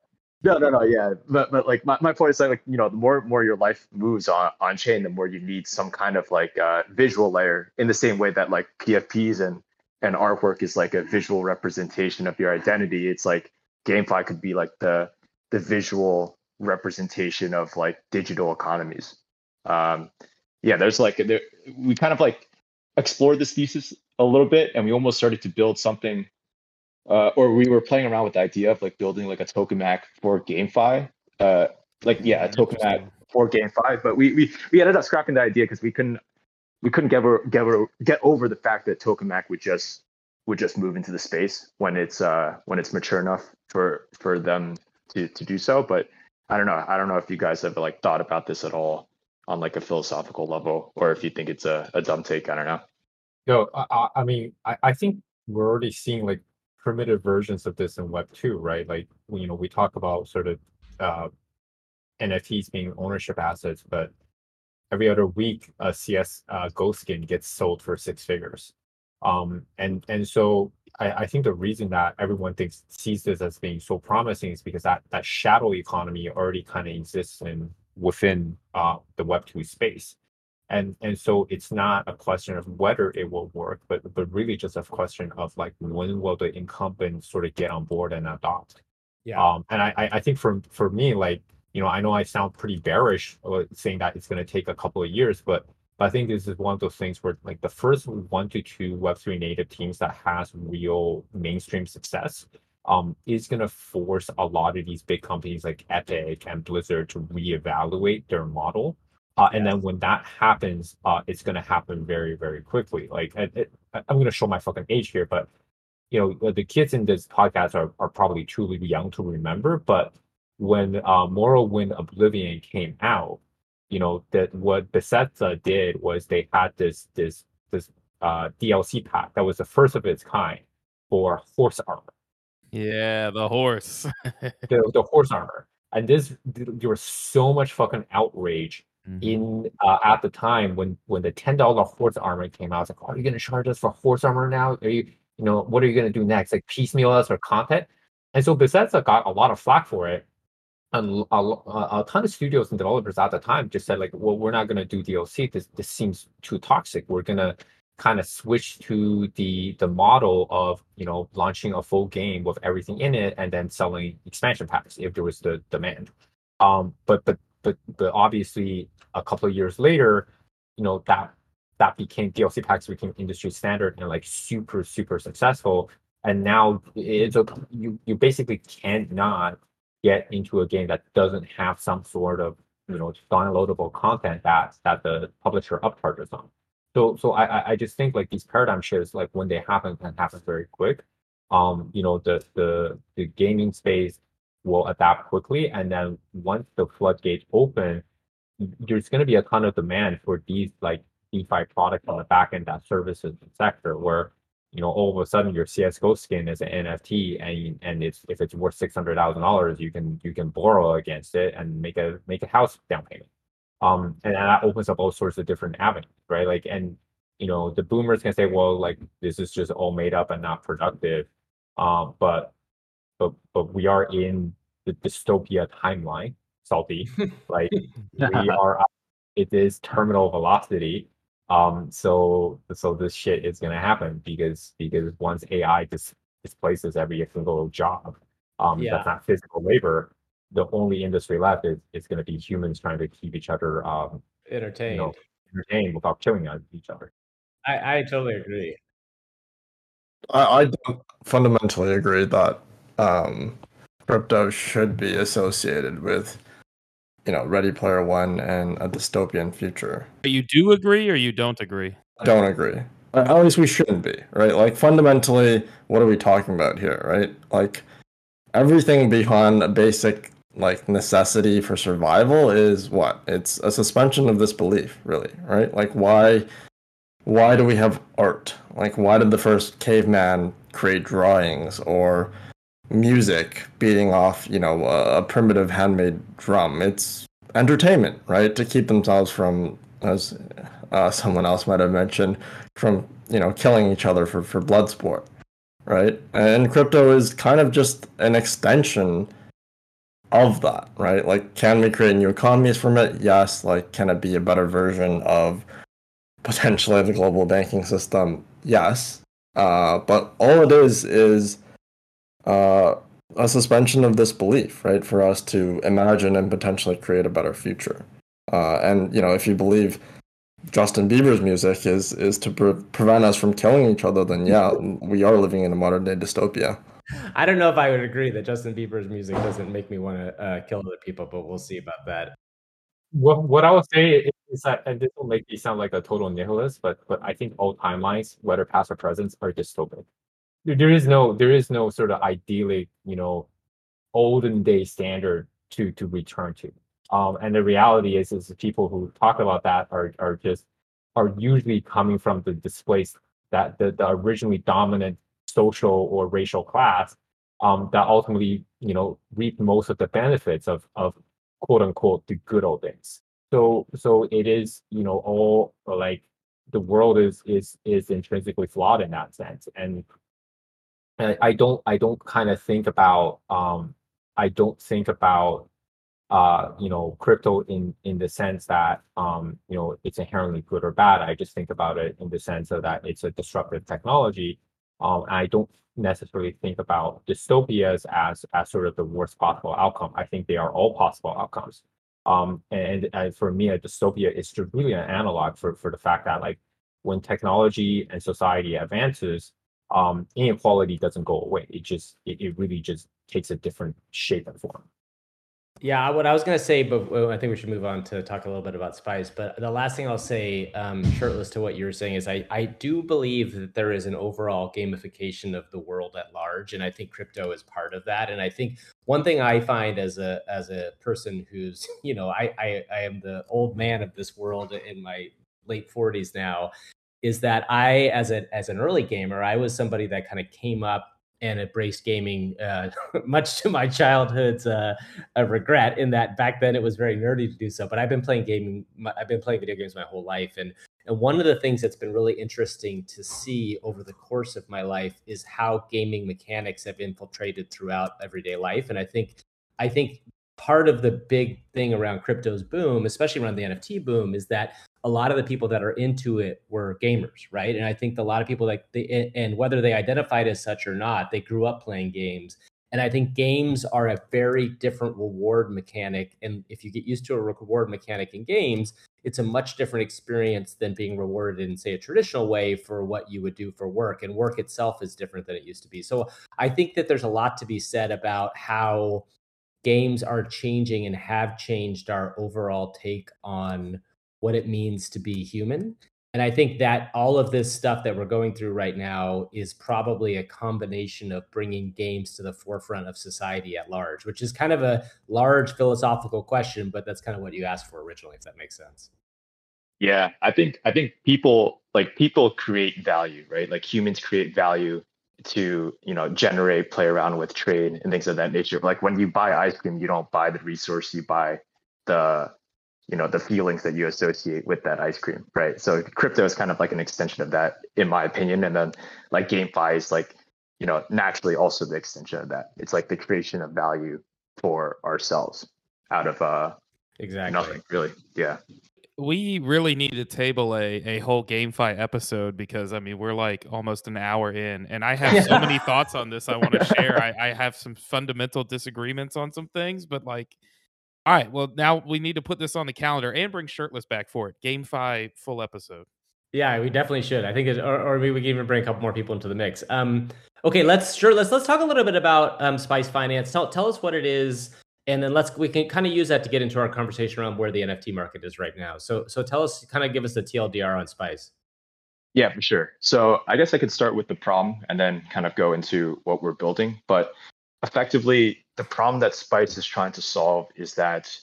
No, no, no, yeah, but but like my, my point is like you know the more more your life moves on on chain, the more you need some kind of like uh, visual layer in the same way that like PFPs and and artwork is like a visual representation of your identity. It's like GameFi could be like the the visual representation of like digital economies. Um, yeah, there's like there we kind of like explored this thesis a little bit, and we almost started to build something uh, or we were playing around with the idea of like building like a Tokemak for GameFi. Uh, like yeah, a Tokemak for GameFi, but we we we ended up scrapping the idea because we couldn't we couldn't get over, get over get over the fact that Tokemak would just would just move into the space when it's uh when it's mature enough for for them to to do so. But I don't know. I don't know if you guys have like thought about this at all on like a philosophical level, or if you think it's a, a dumb take. I don't know. No, I, I mean, I, I think we're already seeing like primitive versions of this in Web two, right? Like you know, we talk about sort of uh, NFTs being ownership assets, but every other week a CS uh, Ghost skin gets sold for six figures. Um, and and so I, I think the reason that everyone thinks sees this as being so promising is because that that shadow economy already kind of exists in within uh, the Web two space. And and so it's not a question of whether it will work but but really just a question of like when will the incumbent sort of get on board and adopt. Yeah. Um and i i think for for me like you know i know i sound pretty bearish uh, saying that it's going to take a couple of years but but i think this is one of those things where like the first one to two web3 native teams that has real mainstream success um, is going to force a lot of these big companies like Epic and Blizzard to reevaluate their model uh, and then when that happens, uh, it's going to happen very, very quickly. Like, it, it, I'm going to show my fucking age here, but you know, the kids in this podcast are, are probably truly young to remember. But when uh, Morrowind Oblivion came out, you know, that what Bethesda did was they had this this this uh, DLC pack that was the first of its kind for horse armor. Yeah, the horse. the, the horse armor. And this, there was so much fucking outrage Mm-hmm. in uh, at the time when when the ten dollar horse armor came out, I was like, oh, "Are you going to charge us for horse armor now? Are you you know what are you going to do next? Like piecemeal us or content?" And so Bethesda got a lot of flack for it, and a, a, a ton of studios and developers at the time just said like, "Well, we're not going to do DLC. This this seems too toxic. We're going to." Kind of switch to the the model of you know launching a full game with everything in it and then selling expansion packs if there was the demand um but but but but obviously a couple of years later, you know that that became DLC packs became industry standard and like super super successful. And now it's a you you basically cannot get into a game that doesn't have some sort of you know downloadable content that that the publisher upcharges on. So so I I just think like these paradigm shifts like when they happen can happen very quick. Um, you know the the the gaming space will adapt quickly, and then once the floodgates open, there's going to be a ton of demand for these like DeFi products on the back end that services the sector where you know all of a sudden your CS:GO skin is an NFT and and it's if it's worth six hundred thousand dollars you can you can borrow against it and make a make a house down payment. Um and that opens up all sorts of different avenues, right? Like and you know the boomers can say, well, like this is just all made up and not productive. Um, but but but we are in the dystopia timeline, salty. like we are it is terminal velocity um, so so this shit is gonna happen because because once AI dis- displaces every single job, um, yeah. that's not physical labor. The only industry left is is gonna be humans trying to keep each other um, entertained, you know, entertained without killing each other. I, I totally agree. I, I don't fundamentally agree that um, crypto should be associated with you know, Ready Player One and a dystopian future. But you do agree or you don't agree? I don't agree. At least we shouldn't be, right? Like fundamentally, what are we talking about here, right? Like everything beyond a basic like necessity for survival is what? It's a suspension of this belief really, right? Like why why do we have art? Like why did the first caveman create drawings or music beating off, you know, a, primitive handmade drum. It's entertainment, right? To keep themselves from, as uh, someone else might have mentioned, from you know killing each other for for blood sport, right? And crypto is kind of just an extension of that, right? Like, can we create new economies from it? Yes. Like, can it be a better version of potentially the global banking system? Yes. Uh, but all it is is uh, a suspension of this belief, right? For us to imagine and potentially create a better future. Uh, and you know, if you believe Justin Bieber's music is is to pre- prevent us from killing each other, then yeah, we are living in a modern day dystopia. I don't know if I would agree that Justin Bieber's music doesn't make me want to uh, kill other people, but we'll see about that. What what I would say is that, and this will make me sound like a total nihilist, but but I think all timelines, whether past or present, are dystopic there is no there is no sort of idyllic you know olden day standard to to return to um and the reality is is people who talk about that are are just are usually coming from the displaced that the, the originally dominant social or racial class um that ultimately you know reap most of the benefits of of quote unquote the good old days so so it is you know all like the world is is is intrinsically flawed in that sense and I don't I don't kind of think about um I don't think about uh you know crypto in in the sense that um you know it's inherently good or bad. I just think about it in the sense of that it's a disruptive technology. Um I don't necessarily think about dystopias as as sort of the worst possible outcome. I think they are all possible outcomes. Um and, and for me a dystopia is just really an analog for for the fact that like when technology and society advances um, inequality doesn't go away. It just it, it really just takes a different shape and form. Yeah, what I was to say, but I think we should move on to talk a little bit about Spice. But the last thing I'll say, um, shirtless to what you were saying, is I, I do believe that there is an overall gamification of the world at large, and I think crypto is part of that. And I think one thing I find as a as a person who's, you know, I I, I am the old man of this world in my late 40s now is that I, as a as an early gamer, I was somebody that kind of came up and embraced gaming, uh, much to my childhood's uh, regret. In that back then it was very nerdy to do so, but I've been playing gaming. I've been playing video games my whole life, and and one of the things that's been really interesting to see over the course of my life is how gaming mechanics have infiltrated throughout everyday life, and I think I think part of the big thing around crypto's boom, especially around the NFT boom, is that a lot of the people that are into it were gamers, right? And I think a lot of people like they, and whether they identified as such or not, they grew up playing games. And I think games are a very different reward mechanic. And if you get used to a reward mechanic in games, it's a much different experience than being rewarded in, say, a traditional way for what you would do for work. And work itself is different than it used to be. So I think that there's a lot to be said about how games are changing and have changed our overall take on what it means to be human. And I think that all of this stuff that we're going through right now is probably a combination of bringing games to the forefront of society at large, which is kind of a large philosophical question, but that's kind of what you asked for originally, if that makes sense. Yeah, I think I think people like people create value, right? Like humans create value to you know generate, play around with, trade, and things of that nature. Like when you buy ice cream, you don't buy the resource, you buy the you know the feelings that you associate with that ice cream, right? So crypto is kind of like an extension of that, in my opinion. And then like GameFi is like you know naturally also the extension of that. It's like the creation of value for ourselves out of uh exactly nothing really. Yeah we really need to table a, a whole GameFi episode because I mean we're like almost an hour in and I have so many thoughts on this I want to share. I, I have some fundamental disagreements on some things, but like all right, well now we need to put this on the calendar and bring shirtless back for it. GameFi full episode. Yeah, we definitely should. I think, it, or, or maybe we can even bring a couple more people into the mix. Um, okay, let's sure let's let's talk a little bit about um, Spice Finance. Tell tell us what it is, and then let's we can kind of use that to get into our conversation around where the NFT market is right now. So so tell us, kind of give us the TLDR on Spice. Yeah, for sure. So I guess I could start with the problem and then kind of go into what we're building. But effectively, the problem that Spice is trying to solve is that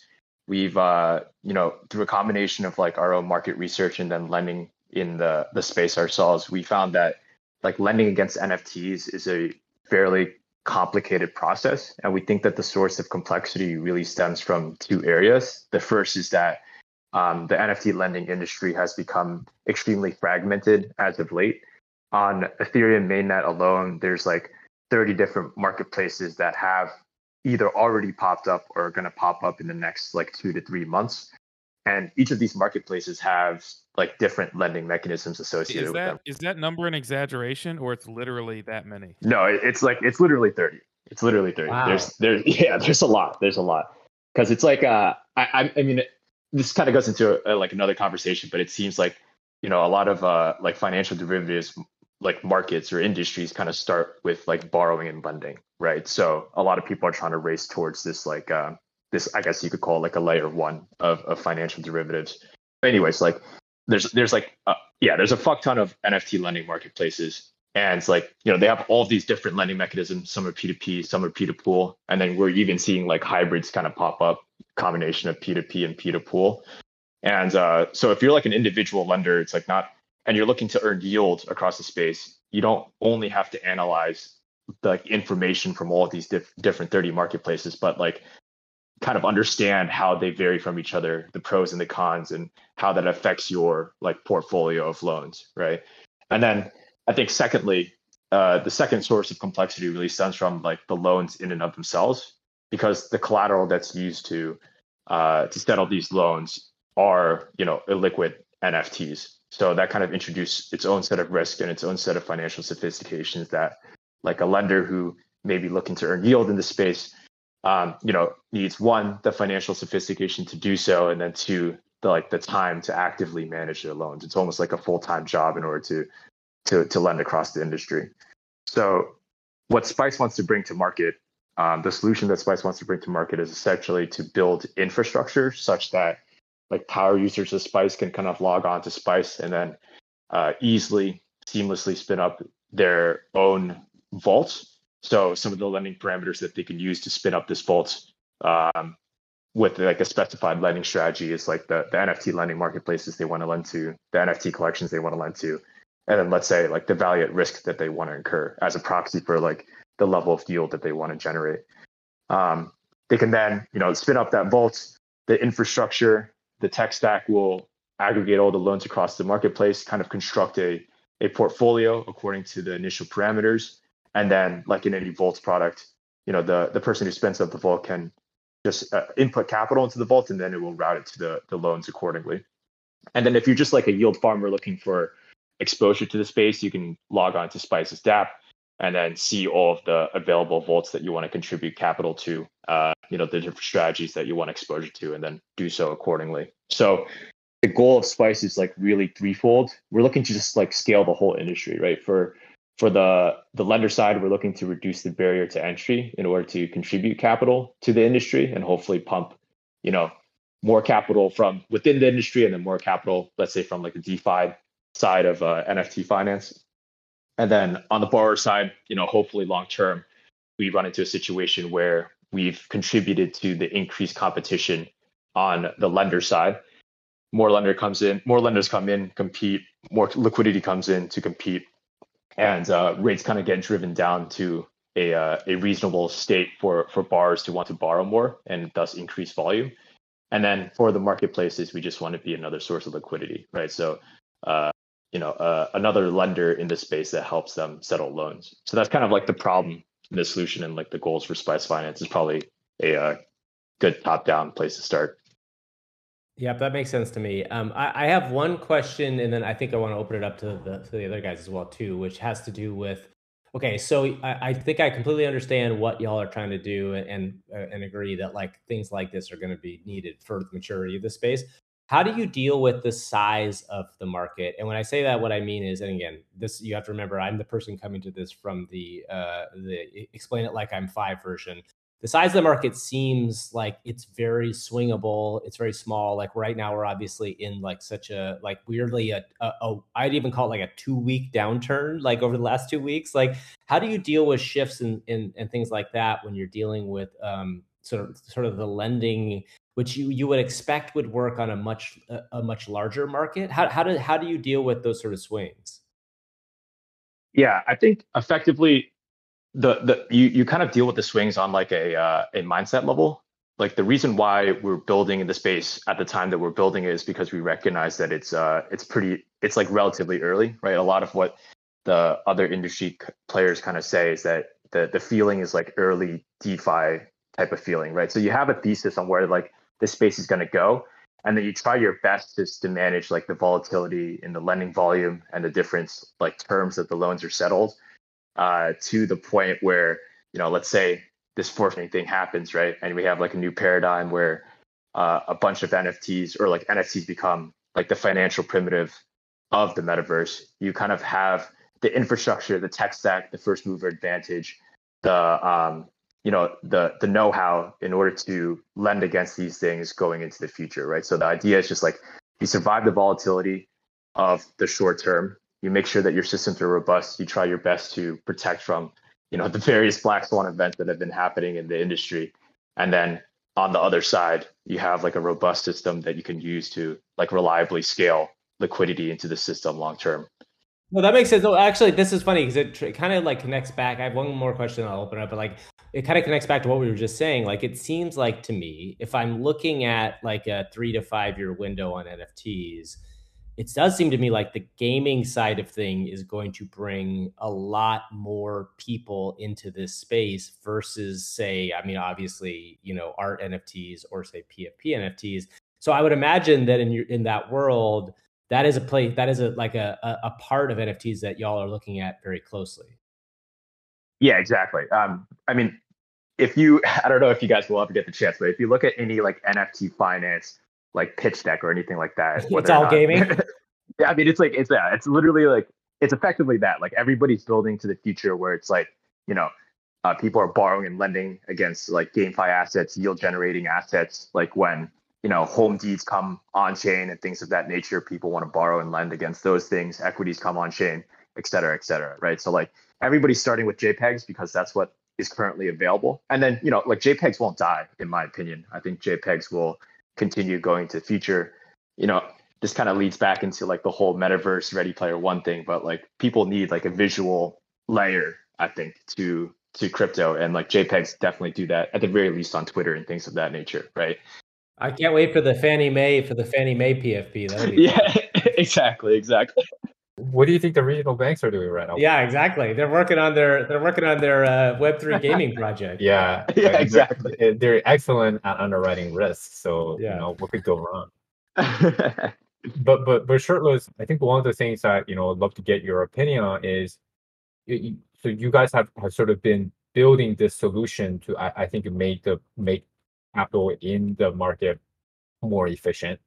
we've uh, you know through a combination of like our own market research and then lending in the the space ourselves, we found that like lending against NFTs is a fairly complicated process. And we think that the source of complexity really stems from two areas. The first is that um, the NFT lending industry has become extremely fragmented as of late. On Ethereum mainnet alone, there's like 30 different marketplaces that have either already popped up or are going to pop up in the next like two to three months. And each of these marketplaces have like different lending mechanisms associated is with them. is that number an exaggeration or it's literally that many? No, it's like it's literally 30. It's literally 30. Wow. There's there's yeah, there's a lot. There's a lot. Cuz it's like uh I I mean this kind of goes into a, like another conversation, but it seems like you know a lot of uh like financial derivatives like markets or industries kind of start with like borrowing and lending, right? So a lot of people are trying to race towards this like uh this I guess you could call like a layer 1 of of financial derivatives. But anyways, like there's there's like uh, yeah there's a fuck ton of nft lending marketplaces. And it's like you know they have all these different lending mechanisms. Some are p2p some are p2pool and then we're even seeing like hybrids kind of pop up combination of p2p and p2pool and uh, so if you're like an individual lender it's like not and you're looking to earn yield across the space you don't only have to analyze the like, information from all these diff- different 30 marketplaces but like kind of understand how they vary from each other, the pros and the cons, and how that affects your like portfolio of loans, right? And then I think secondly, uh, the second source of complexity really stems from like the loans in and of themselves, because the collateral that's used to uh, to settle these loans are you know illiquid NFTs. So that kind of introduced its own set of risk and its own set of financial sophistications that like a lender who may be looking to earn yield in the space um, you know, needs one, the financial sophistication to do so, and then two, the like the time to actively manage their loans. It's almost like a full-time job in order to to to lend across the industry. So what Spice wants to bring to market, um, the solution that Spice wants to bring to market is essentially to build infrastructure such that like power users of Spice can kind of log on to Spice and then uh, easily, seamlessly spin up their own vaults so some of the lending parameters that they can use to spin up this vault um, with like a specified lending strategy is like the, the NFT lending marketplaces they want to lend to, the NFT collections they want to lend to, and then let's say like the value at risk that they want to incur as a proxy for like the level of yield that they want to generate. Um, they can then you know spin up that vault, the infrastructure, the tech stack will aggregate all the loans across the marketplace, kind of construct a a portfolio according to the initial parameters and then like in any vault product you know the the person who spins up the vault can just uh, input capital into the vault and then it will route it to the the loans accordingly. And then if you're just like a yield farmer looking for exposure to the space you can log on to spice's dApp and then see all of the available vaults that you want to contribute capital to uh, you know the different strategies that you want exposure to and then do so accordingly. So the goal of spice is like really threefold. We're looking to just like scale the whole industry right? For for the the lender side, we're looking to reduce the barrier to entry in order to contribute capital to the industry and hopefully pump, you know, more capital from within the industry and then more capital, let's say from like the DeFi side of uh, NFT finance. And then on the borrower side, you know, hopefully long term, we run into a situation where we've contributed to the increased competition on the lender side. More lender comes in, more lenders come in, compete, more liquidity comes in to compete and uh, rates kind of get driven down to a uh, a reasonable state for for borrowers to want to borrow more and thus increase volume. And then for the marketplaces, we just want to be another source of liquidity, right? So, uh, you know, uh, another lender in the space that helps them settle loans. So that's kind of like the problem the solution and like the goals for Spice Finance is probably a uh, good top down place to start. Yep, that makes sense to me. Um, I, I, have one question, and then I think I want to open it up to the to the other guys as well too, which has to do with. Okay, so I, I think I completely understand what y'all are trying to do, and and, uh, and agree that like things like this are going to be needed for the maturity of the space. How do you deal with the size of the market? And when I say that, what I mean is, and again, this you have to remember, I'm the person coming to this from the uh, the explain it like I'm five version the size of the market seems like it's very swingable. It's very small. Like right now, we're obviously in like such a like weirdly a, a, a I'd even call it like a two week downturn. Like over the last two weeks, like how do you deal with shifts and and, things like that when you're dealing with um sort of sort of the lending which you you would expect would work on a much a, a much larger market. How how do how do you deal with those sort of swings? Yeah, I think effectively the the you you kind of deal with the swings on like a uh, a mindset level. Like the reason why we're building in the space at the time that we're building is because we recognize that it's uh it's pretty it's like relatively early, right? A lot of what the other industry players kind of say is that the the feeling is like early DeFi type of feeling, right? So you have a thesis on where like the space is going to go, and then you try your best just to manage like the volatility in the lending volume and the different like terms that the loans are settled uh, to the point where you know let's say this fortnite thing happens right? And we have like a new paradigm where uh, a bunch of nfts or like nfts become like the financial primitive of the metaverse. You kind of have the infrastructure the tech stack the first mover advantage the um, you know the the know-how in order to lend against these things going into the future right? So the idea is just like you survive the volatility of the short term you make sure that your systems are robust. You try your best to protect from, you know, the various black swan events that have been happening in the industry. And then on the other side, you have like a robust system that you can use to like reliably scale liquidity into the system long term. Well, that makes sense. No, actually, this is funny because it, it kind of like connects back. I have one more question I'll open up, but like it kind of connects back to what we were just saying. Like it seems like to me, if I'm looking at like a three to five year window on NFTs, it does seem to me like the gaming side of thing is going to bring a lot more people into this space versus say i mean obviously you know art nfts or say pfp nfts so i would imagine that in your in that world that is a place that is a like a, a part of nfts that y'all are looking at very closely. Yeah exactly. Um i mean if you i don't know if you guys will ever get the chance but if you look at any like nft finance like pitch deck or anything like that. It's all not, gaming. yeah, I mean, it's like it's that. It's literally like it's effectively that. Like everybody's building to the future where it's like you know uh, people are borrowing and lending against like GameFi assets, yield generating assets. Like when you know home deeds come on chain and things of that nature, people want to borrow and lend against those things. Equities come on chain, et cetera, et cetera. Right. So like everybody's starting with JPEGs because that's what is currently available. And then you know like JPEGs won't die, in my opinion. I think JPEGs will continue going to the future. You know, this kind of leads back into like the whole metaverse ready player one thing, but like people need like a visual layer, I think, to to crypto. And like JPEGs definitely do that at the very least on Twitter and things of that nature, right? I can't wait for the Fannie Mae for the Fannie Mae PFP. yeah, exactly, exactly. What do you think the regional banks are doing right now? Yeah, exactly. They're working on their they're working on their uh, Web three gaming project. yeah, yeah, exactly. They're, they're, excellent at underwriting risk. So yeah. you know what could go wrong. but but but shirtless, I think one of the things that you know I'd love to get your opinion on is, so you guys have, have sort of been building this solution to I, I think make the make capital in the market more efficient.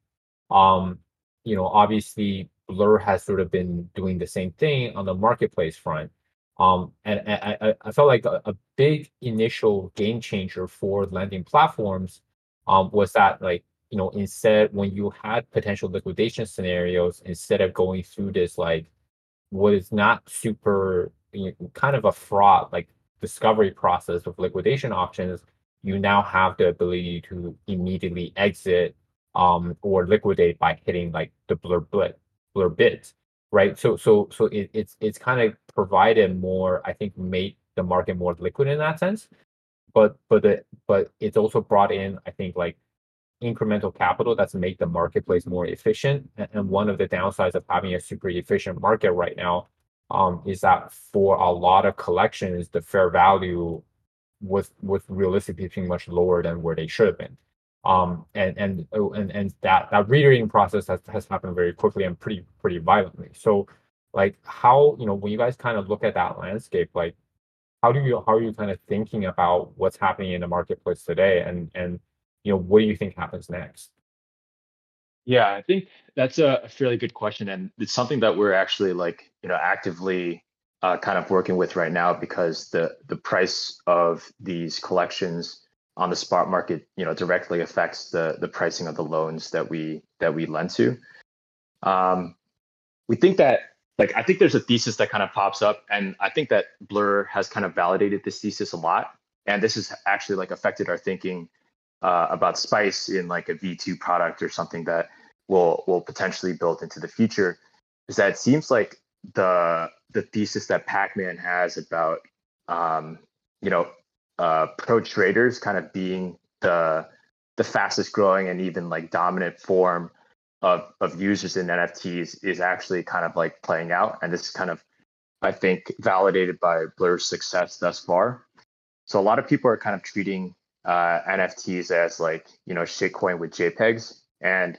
Um, you know, obviously Blur has sort of been doing the same thing on the marketplace front. Um, and, I, I felt like a, a, big initial game changer for lending platforms um, was that like you know instead when you had potential liquidation scenarios instead of going through this like what is not super you know, kind of a fraud like discovery process of liquidation options you now have the ability to immediately exit um, or liquidate by hitting like the blur bid blur bid right? So so so it, it's it's kind of provided more i think made the market more liquid in that sense. But but the but it's also brought in i think like incremental capital that's made the marketplace more efficient. And one of the downsides of having a super efficient market right now um, is that for a lot of collections the fair value was was realistically much lower than where they should have been um, and and oh, and and that that reading process has, has happened very quickly and pretty pretty violently. So, like how you know when you guys kind of look at that landscape, like how do you how are you kind of thinking about what's happening in the marketplace today, and and you know what do you think happens next? Yeah, I think that's a fairly good question, and it's something that we're actually like you know actively uh, kind of working with right now because the the price of these collections on the spot market, you know, directly affects the the pricing of the loans that we that we lend to. Um, we think that like I think there's a thesis that kind of pops up, and I think that Blur has kind of validated this thesis a lot, and this has actually like affected our thinking uh, about Spice in like a V2 product or something that will will potentially build into the future. Is that it seems like the the thesis that Pac-Man has about um, you know uh, pro traders kind of being the the fastest growing and even like dominant form of of users in NFTs is actually kind of like playing out, and this is kind of I think validated by Blur's success thus far. So a lot of people are kind of treating uh, NFTs as like you know shitcoin with JPEGs, and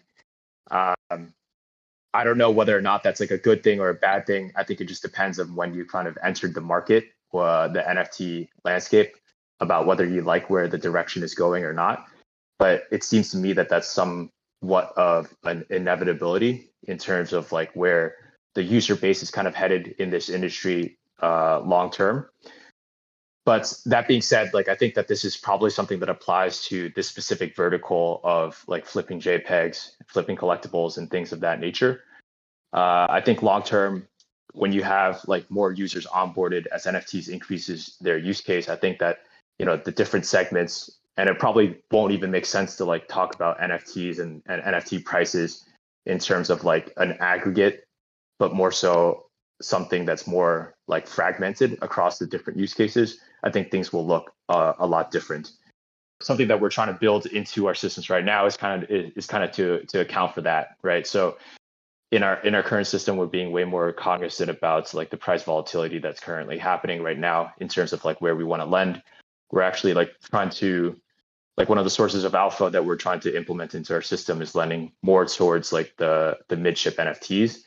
um, I don't know whether or not that's like a good thing or a bad thing. I think it just depends on when you kind of entered the market, uh, the NFT landscape about whether you like where the direction is going or not. But it seems to me that that's somewhat of an inevitability in terms of like where the user base is kind of headed in this industry uh, long term. But that being said, like I think that this is probably something that applies to this specific vertical of like flipping JPEGs, flipping collectibles, and things of that nature. Uh, I think long term, when you have like more users onboarded as NFTs increases their use case, I think that you know the different segments and it probably won't even make sense to like talk about nfts and, and nft prices in terms of like an aggregate but more so something that's more like fragmented across the different use cases. I think things will look uh, a lot different. Something that we're trying to build into our systems right now is kind of is kind of to to account for that right? So in our in our current system we're being way more cognizant about like the price volatility that's currently happening right now in terms of like where we want to lend we're actually like trying to like one of the sources of alpha that we're trying to implement into our system is lending more towards like the the mid chip NFTs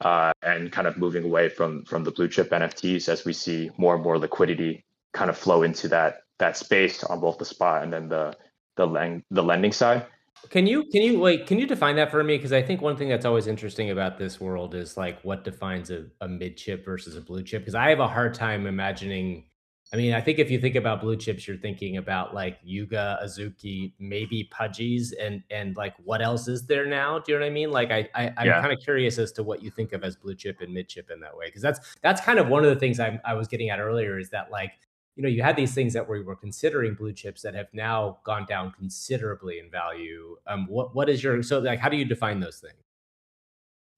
uh, and kind of moving away from from the blue chip NFTs as we see more and more liquidity kind of flow into that that space on both the spot and then the the lend the lending side. Can you can you like Can you define that for me? Because I think one thing that's always interesting about this world is like what defines a, a mid chip versus a blue chip. Because I have a hard time imagining I mean, I think if you think about blue chips, you're thinking about like Yuga, Azuki, maybe Pudgies, and and like what else is there now? Do you know what I mean? Like I, I am yeah. kind of curious as to what you think of as blue chip and mid chip in that way, because that's that's kind of one of the things I, I was getting at earlier is that like you know you had these things that we were considering blue chips that have now gone down considerably in value. Um, what what is your so like how do you define those things?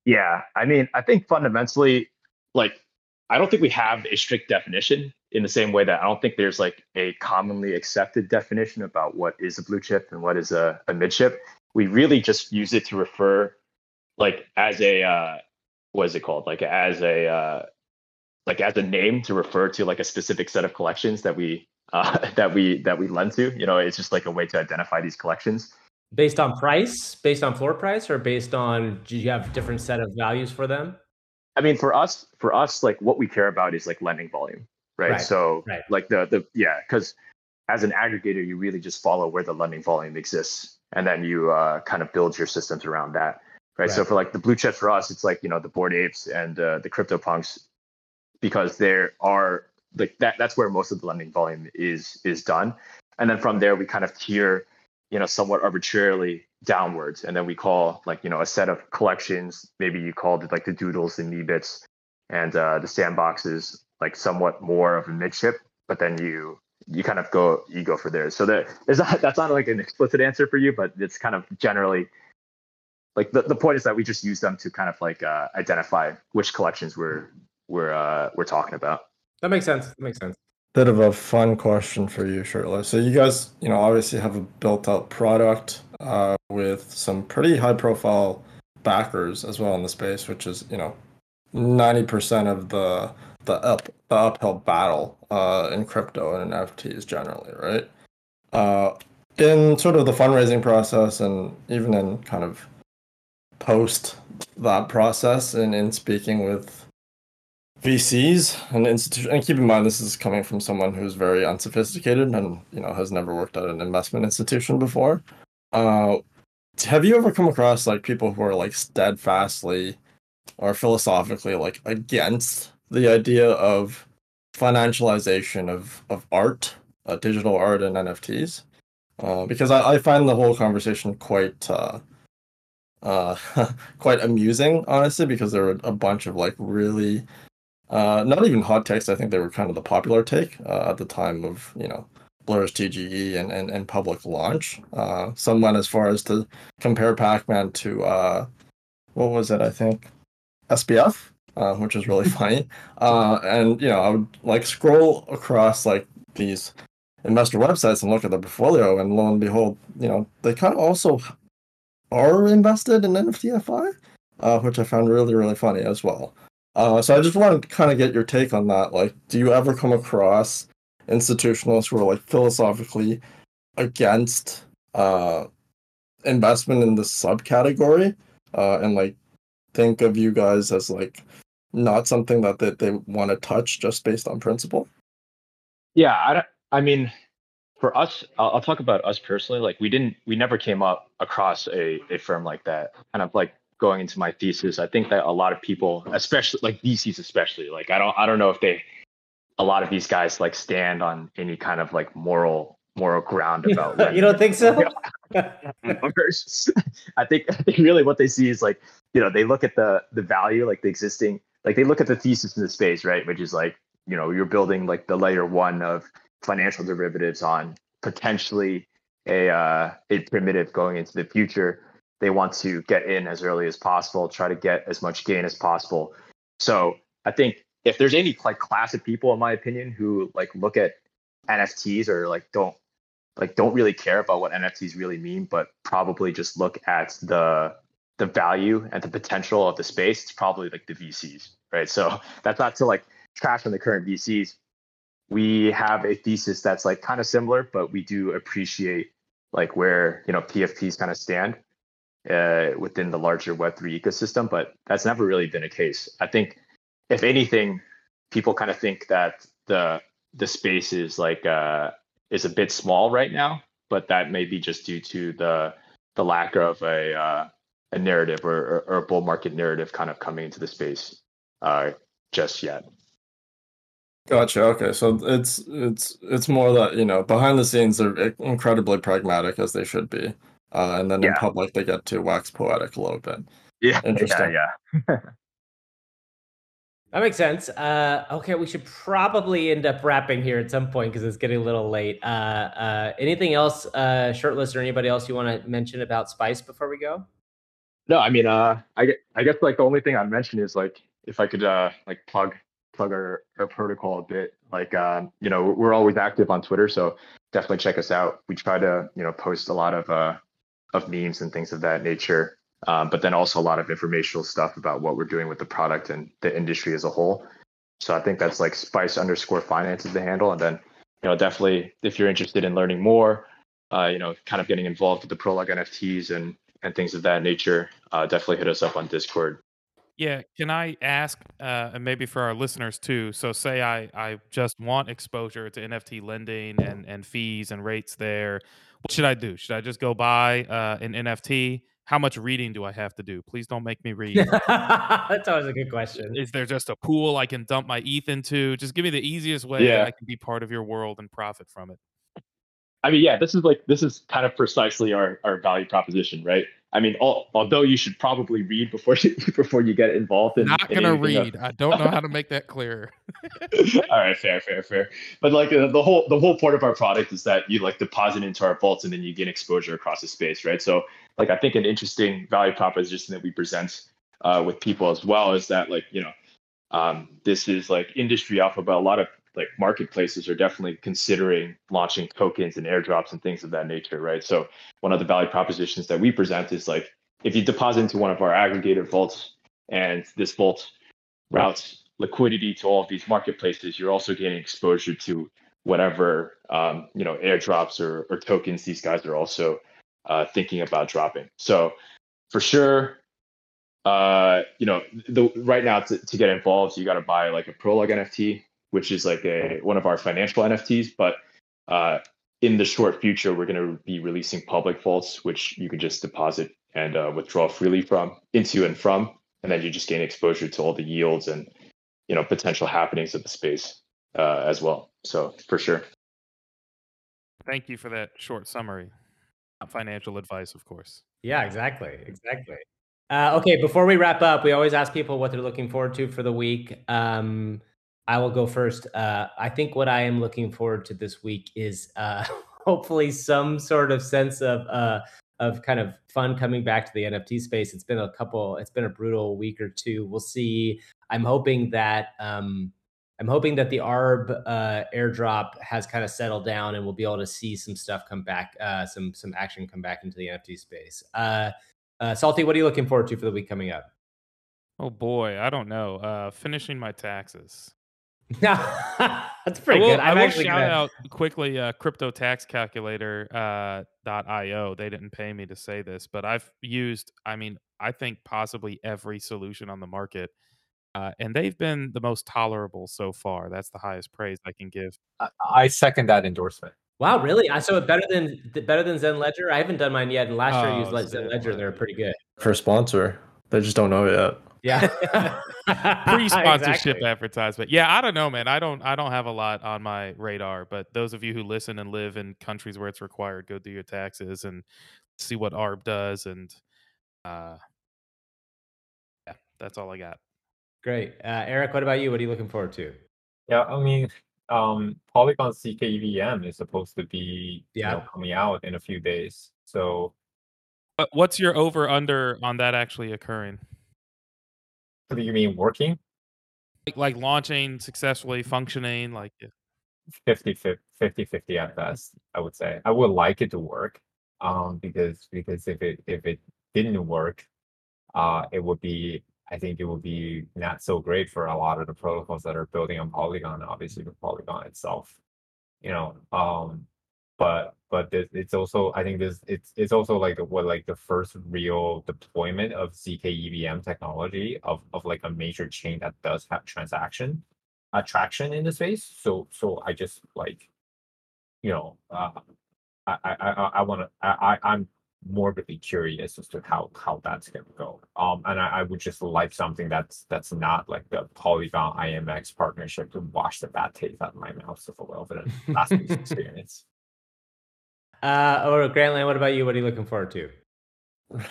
Yeah, I mean, I think fundamentally, like I don't think we have a strict definition in the same way that I don't think there's like a commonly accepted definition about what is a blue chip and what is a, a mid chip. We really just use it to refer like as a uh, what is it called? Like as a uh, like as a name to refer to like a specific set of collections that we uh, that we that we lend to. You know, it's just like a way to identify these collections. Based on price, based on floor price, or based on do you have different set of values for them? I mean, for us, for us, like what we care about is like lending volume right? right. So right. like the the yeah, because as an aggregator, you really just follow where the lending volume exists, and then you uh, kind of build your systems around that, right? right? So for like the blue chips for us, it's like you know the Bored Apes and uh, the CryptoPunks. because there are like that that's where most of the lending volume is is done and then from there we kind of tier you know somewhat arbitrarily downwards and then we call like you know a set of collections maybe you called it like the doodles and meebits and uh, the sandboxes like somewhat more of a mid chip but then you you kind of go you go for theirs. so that is not that's not like an explicit answer for you but it's kind of generally like the, the point is that we just use them to kind of like uh, identify which collections we're we're uh, we're talking about. That makes sense. That makes sense. Bit of a fun question for you shirtless so you guys you know obviously have a built out product uh, with some pretty high profile backers as well in the space which is you know 90% of the the up the uphill battle uh, in crypto and NFTs generally, right? Uh, in sort of the fundraising process and even in kind of post that process and in speaking with VCs and institutions, and keep in mind this is coming from someone who's very unsophisticated and you know has never worked at an investment institution before. Uh, have you ever come across like people who are like steadfastly or philosophically like against the idea of financialization of of art, uh, digital art, and NFTs, uh, because I, I find the whole conversation quite uh, uh, quite amusing, honestly, because there were a bunch of like really uh, not even hot takes. I think they were kind of the popular take uh, at the time of you know Blur's TGE and, and, and public launch. Some went as far as to compare Pac-Man to what was it? I think SBF, uh, which is really funny. Uh, and you know, I would like scroll across like these investor websites and look at the portfolio, and lo and behold, you know, they kind of also are invested in NFTFI, uh, which I found really really funny as well. Uh, so I just wanted to kind of get your take on that. Like, do you ever come across institutionalists who are like philosophically against uh, investment in this subcategory, uh, and like think of you guys as like not something that they, they want to touch just based on principle? Yeah, I, I mean, for us, I'll, I'll, talk about us personally. Like we didn't, we never came up across a, a firm like that. Kind of like going into my thesis, I think that a lot of people, especially like VCs, especially like I don't, I don't know if they, a lot of these guys like stand on any kind of like moral moral ground about. you don't think so? I think I think really what they see is like you know they look at the the value like the existing like they look at the thesis in the space right? Which is like you know you're building like the layer one of financial derivatives on potentially a uh, a primitive going into the future. They want to get in as early as possible try to get as much gain as possible. So i think if there's any like class of people in my opinion who like look at nfts or like don't like don't really care about what nfts really mean but probably just look at the the value and the potential of the space, it's probably like the VCs, right? So that's not to like trash on the current VCs. We have a thesis that's like kind of similar, but we do appreciate like where you know PFPs kind of stand uh, within the larger Web3 ecosystem, but that's never really been a case. I think if anything, people kind of think that the the space is like uh, is a bit small right now, but that may be just due to the the lack of a uh, a narrative or, or, or, a bull market narrative kind of coming into the space uh, just yet. Gotcha. Okay, so it's it's it's more that you know behind the scenes they're incredibly pragmatic as they should be, uh, and then yeah. in public they get to wax poetic a little bit. Yeah, interesting. Yeah, yeah. that makes sense. Uh, okay, we should probably end up wrapping here at some point because it's getting a little late. Uh, uh, anything else, uh, shirtless, or anybody else you want to mention about Spice before we go? No, I mean, uh, I I guess like the only thing I'd mention is like if I could uh like plug plug our, our protocol a bit. Like um, you know, we're always active on Twitter, so definitely check us out. We try to you know post a lot of uh of memes and things of that nature. Um, but then also a lot of informational stuff about what we're doing with the product and the industry as a whole. So I think that's like spice underscore finance is the handle. And then, you know, definitely if you're interested in learning more, uh, you know, kind of getting involved with the Prologue NFTs and and things of that nature, uh, definitely hit us up on Discord. Yeah, can I ask, uh, and maybe for our listeners too? So, say I I just want exposure to NFT lending and and fees and rates there. What should I do? Should I just go buy uh, an NFT, how much reading do I have to do? Please don't make me read. That's always a good question. Is there just a pool I can dump my ETH into? Just give me the easiest way yeah. I can be part of your world and profit from it. I mean, yeah, this is like this is kind of precisely our our value proposition, right? I mean, all, although you should probably read before you before you get involved in. Not gonna read. I don't know how to make that clear. all right, fair, fair, fair. But like uh, the whole the whole point of our product is that you like deposit into our vaults and then you gain exposure across the space, right? So like I think an interesting value proposition that we present uh, with people as well is that like you know um, this is like industry alpha, but a lot of like marketplaces are definitely considering launching tokens and airdrops and things of that nature, right? So one of the value propositions that we present is like if you deposit into one of our aggregated vaults and this vault routes liquidity to all of these marketplaces, you're also getting exposure to whatever um, you know airdrops or, or tokens these guys are also uh, thinking about dropping. So for sure, uh, you know, the right now to, to get involved, you got to buy like a Prologue NFT, which is like a one of our financial NFTs. But uh, in the short future, we're going to be releasing public vaults, which you can just deposit and uh, withdraw freely from, into and from, and then you just gain exposure to all the yields and you know potential happenings of the space uh, as well. So for sure. Thank you for that short summary. Not financial advice, of course. Yeah, exactly, exactly. Uh, okay, before we wrap up, we always ask people what they're looking forward to for the week. Um, I will go first. Uh, I think what I am looking forward to this week is uh, hopefully some sort of sense of uh, of kind of fun coming back to the NFT space. It's been a couple. It's been a brutal week or two. We'll see. I'm hoping that um, I'm hoping that the ARB uh, airdrop has kind of settled down, and we'll be able to see some stuff come back, uh, some some action come back into the NFT space. Uh, uh, Salty, what are you looking forward to for the week coming up? Oh boy, I don't know. Uh, finishing my taxes. Yeah that's pretty I will, good. I'm I will shout gonna... out quickly uh, crypto tax calculator uh, .io. They didn't pay me to say this, but I've used. I mean, I think possibly every solution on the market, uh, and they've been the most tolerable so far. That's the highest praise I can give. I, I second that endorsement. Wow, really? I so better than better than ZenLedger. I haven't done mine yet, and last oh, year I used oh, ZenLedger. They're pretty good for a sponsor. They just don't know yet. Yeah. Pre-sponsorship exactly. advertisement. Yeah, I don't know, man. I don't I don't have a lot on my radar, but those of you who listen and live in countries where it's required, go do your taxes and see what ARB does and uh yeah, that's all I got. Great. Uh, Eric, what about you? What are you looking forward to? Yeah, I mean, um Polygon zkEVM is supposed to be yeah. you know, coming out in a few days. So but what's your over under on that actually occurring? Do you mean working? Like, like launching successfully, functioning, like 50, 50 50 at best, I would say. I would like it to work. Um, because because if it if it didn't work, uh, it would be I think it would be not so great for a lot of the protocols that are building on Polygon, obviously for Polygon itself. You know, um, but but it's also I think this it's it's also like what like the first real deployment of zk EVM technology of of like a major chain that does have transaction attraction in the space. So so I just like you know uh, I I I, I want to I I'm morbidly curious as to how how that's gonna go. Um, and I, I would just like something that's that's not like the Polygon IMX partnership to wash the bad taste out of my mouth of a little bit of last week's experience. Uh, or Grantland, what about you? What are you looking forward to?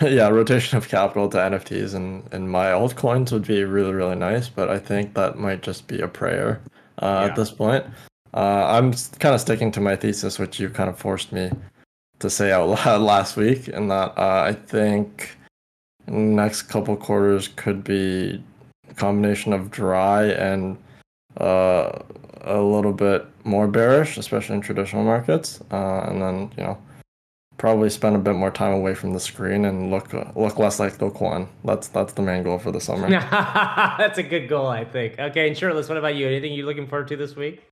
yeah, rotation of capital to NFTs and, and my altcoins would be really, really nice, but I think that might just be a prayer uh, yeah. at this point. Uh, I'm kind of sticking to my thesis, which you kind of forced me to say out loud last week, and that uh, I think next couple quarters could be a combination of dry and uh, a little bit more bearish, especially in traditional markets, uh, and then you know probably spend a bit more time away from the screen and look look less like Do Kwon. That's that's the main goal for the summer. that's a good goal, I think. Okay, and Shirtless, what about you? Anything you're looking forward to this week?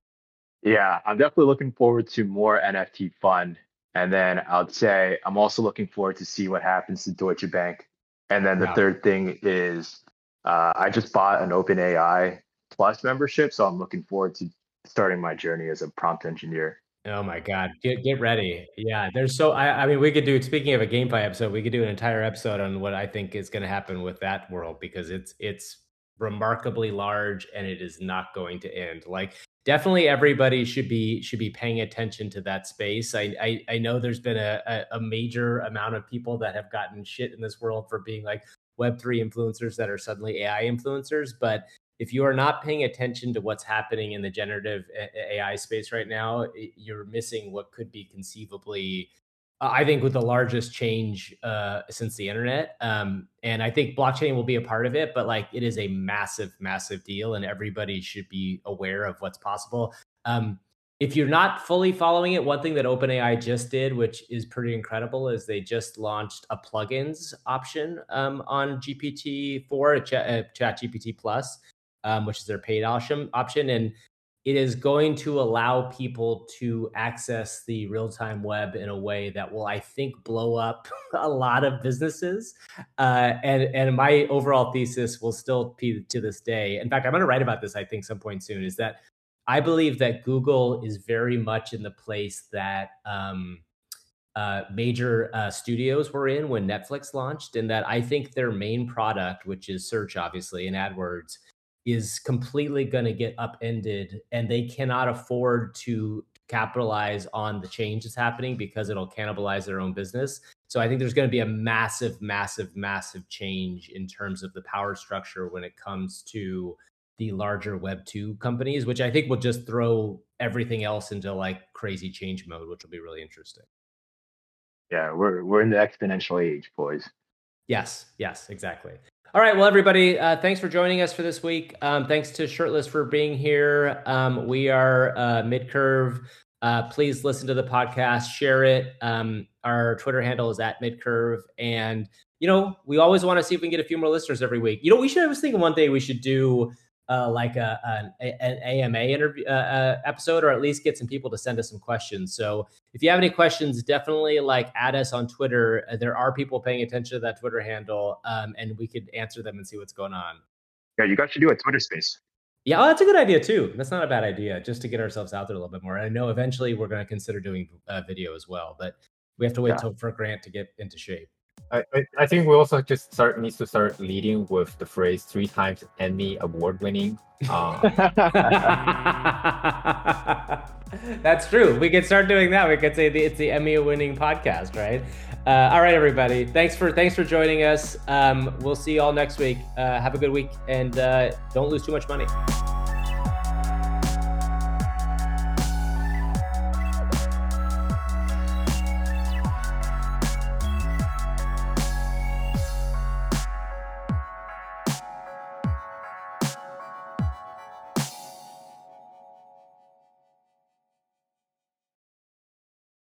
Yeah, I'm definitely looking forward to more NFT fun. And then I'd say I'm also looking forward to see what happens to Deutsche Bank. And then the yeah. third thing is uh, I just bought an OpenAI Plus membership, so I'm looking forward to starting my journey as a prompt engineer Oh my God, get get ready! Yeah, there's so I, I mean we could do. Speaking of a GameFi episode, we could do an entire episode on what I think is going to happen with that world because it's it's remarkably large and it is not going to end. Like definitely everybody should be should be paying attention to that space. I I, I know there's been a, a, major amount of people that have gotten shit in this world for being like Web three influencers that are suddenly AI influencers, but if you are not paying attention to what's happening in the generative AI space right now, you're missing what could be conceivably, uh, I think, with the largest change uh, since the internet. Um, and I think blockchain will be a part of it, but like it is a massive, massive deal, and everybody should be aware of what's possible. Um, if you're not fully following it, one thing that OpenAI just did, which is pretty incredible, is they just launched a plugins option um, on GPT-4, Chat, ChatGPT Plus, um, which is their paid option option, and it is going to allow people to access the real-time web in a way that will, I think, blow up a lot of businesses. Uh, and and my overall thesis will still be to this day. In fact, I'm going to write about this. I think some point soon is that I believe that Google is very much in the place that. Um, uh, major uh, studios were in when Netflix launched, and that I think their main product, which is search, obviously, and AdWords, is completely going to get upended and they cannot afford to capitalize on the change that's happening because it'll cannibalize their own business. So I think there's going to be a massive, massive, massive change in terms of the power structure when it comes to the larger Web 2 companies, which I think will just throw everything else into like crazy change mode, which will be really interesting. Yeah, we're we're in the exponential age, boys. Yes, yes, exactly. All right, well, everybody, uh, thanks for joining us for this week. Um, thanks to Shirtless for being here. Um, we are uh, Midcurve. Uh, please listen to the podcast, share it. Um, our Twitter handle is at Midcurve, and you know we always want to see if we can get a few more listeners every week. You know, we should. I was thinking one day we should do uh, like a, an, an AMA interview uh, uh, episode, or at least get some people to send us some questions. So if you have any questions, definitely like add us on Twitter. Uh, there are people paying attention to that Twitter handle, um, and we could answer them and see what's going on. Yeah, you guys should do a Twitter space. Yeah, oh, that's a good idea too. That's not a bad idea, just to get ourselves out there a little bit more. I know eventually we're going to consider doing uh, video as well, but we have to wait yeah. till for Grant to get into shape. I, I think we also just start needs to start leading with the phrase three times Emmy award winning. Uh. That's true. We could start doing that. We could say the, it's the Emmy winning podcast, right? Uh, all right, everybody. Thanks for thanks for joining us. Um, we'll see you all next week. Uh, have a good week and uh, don't lose too much money.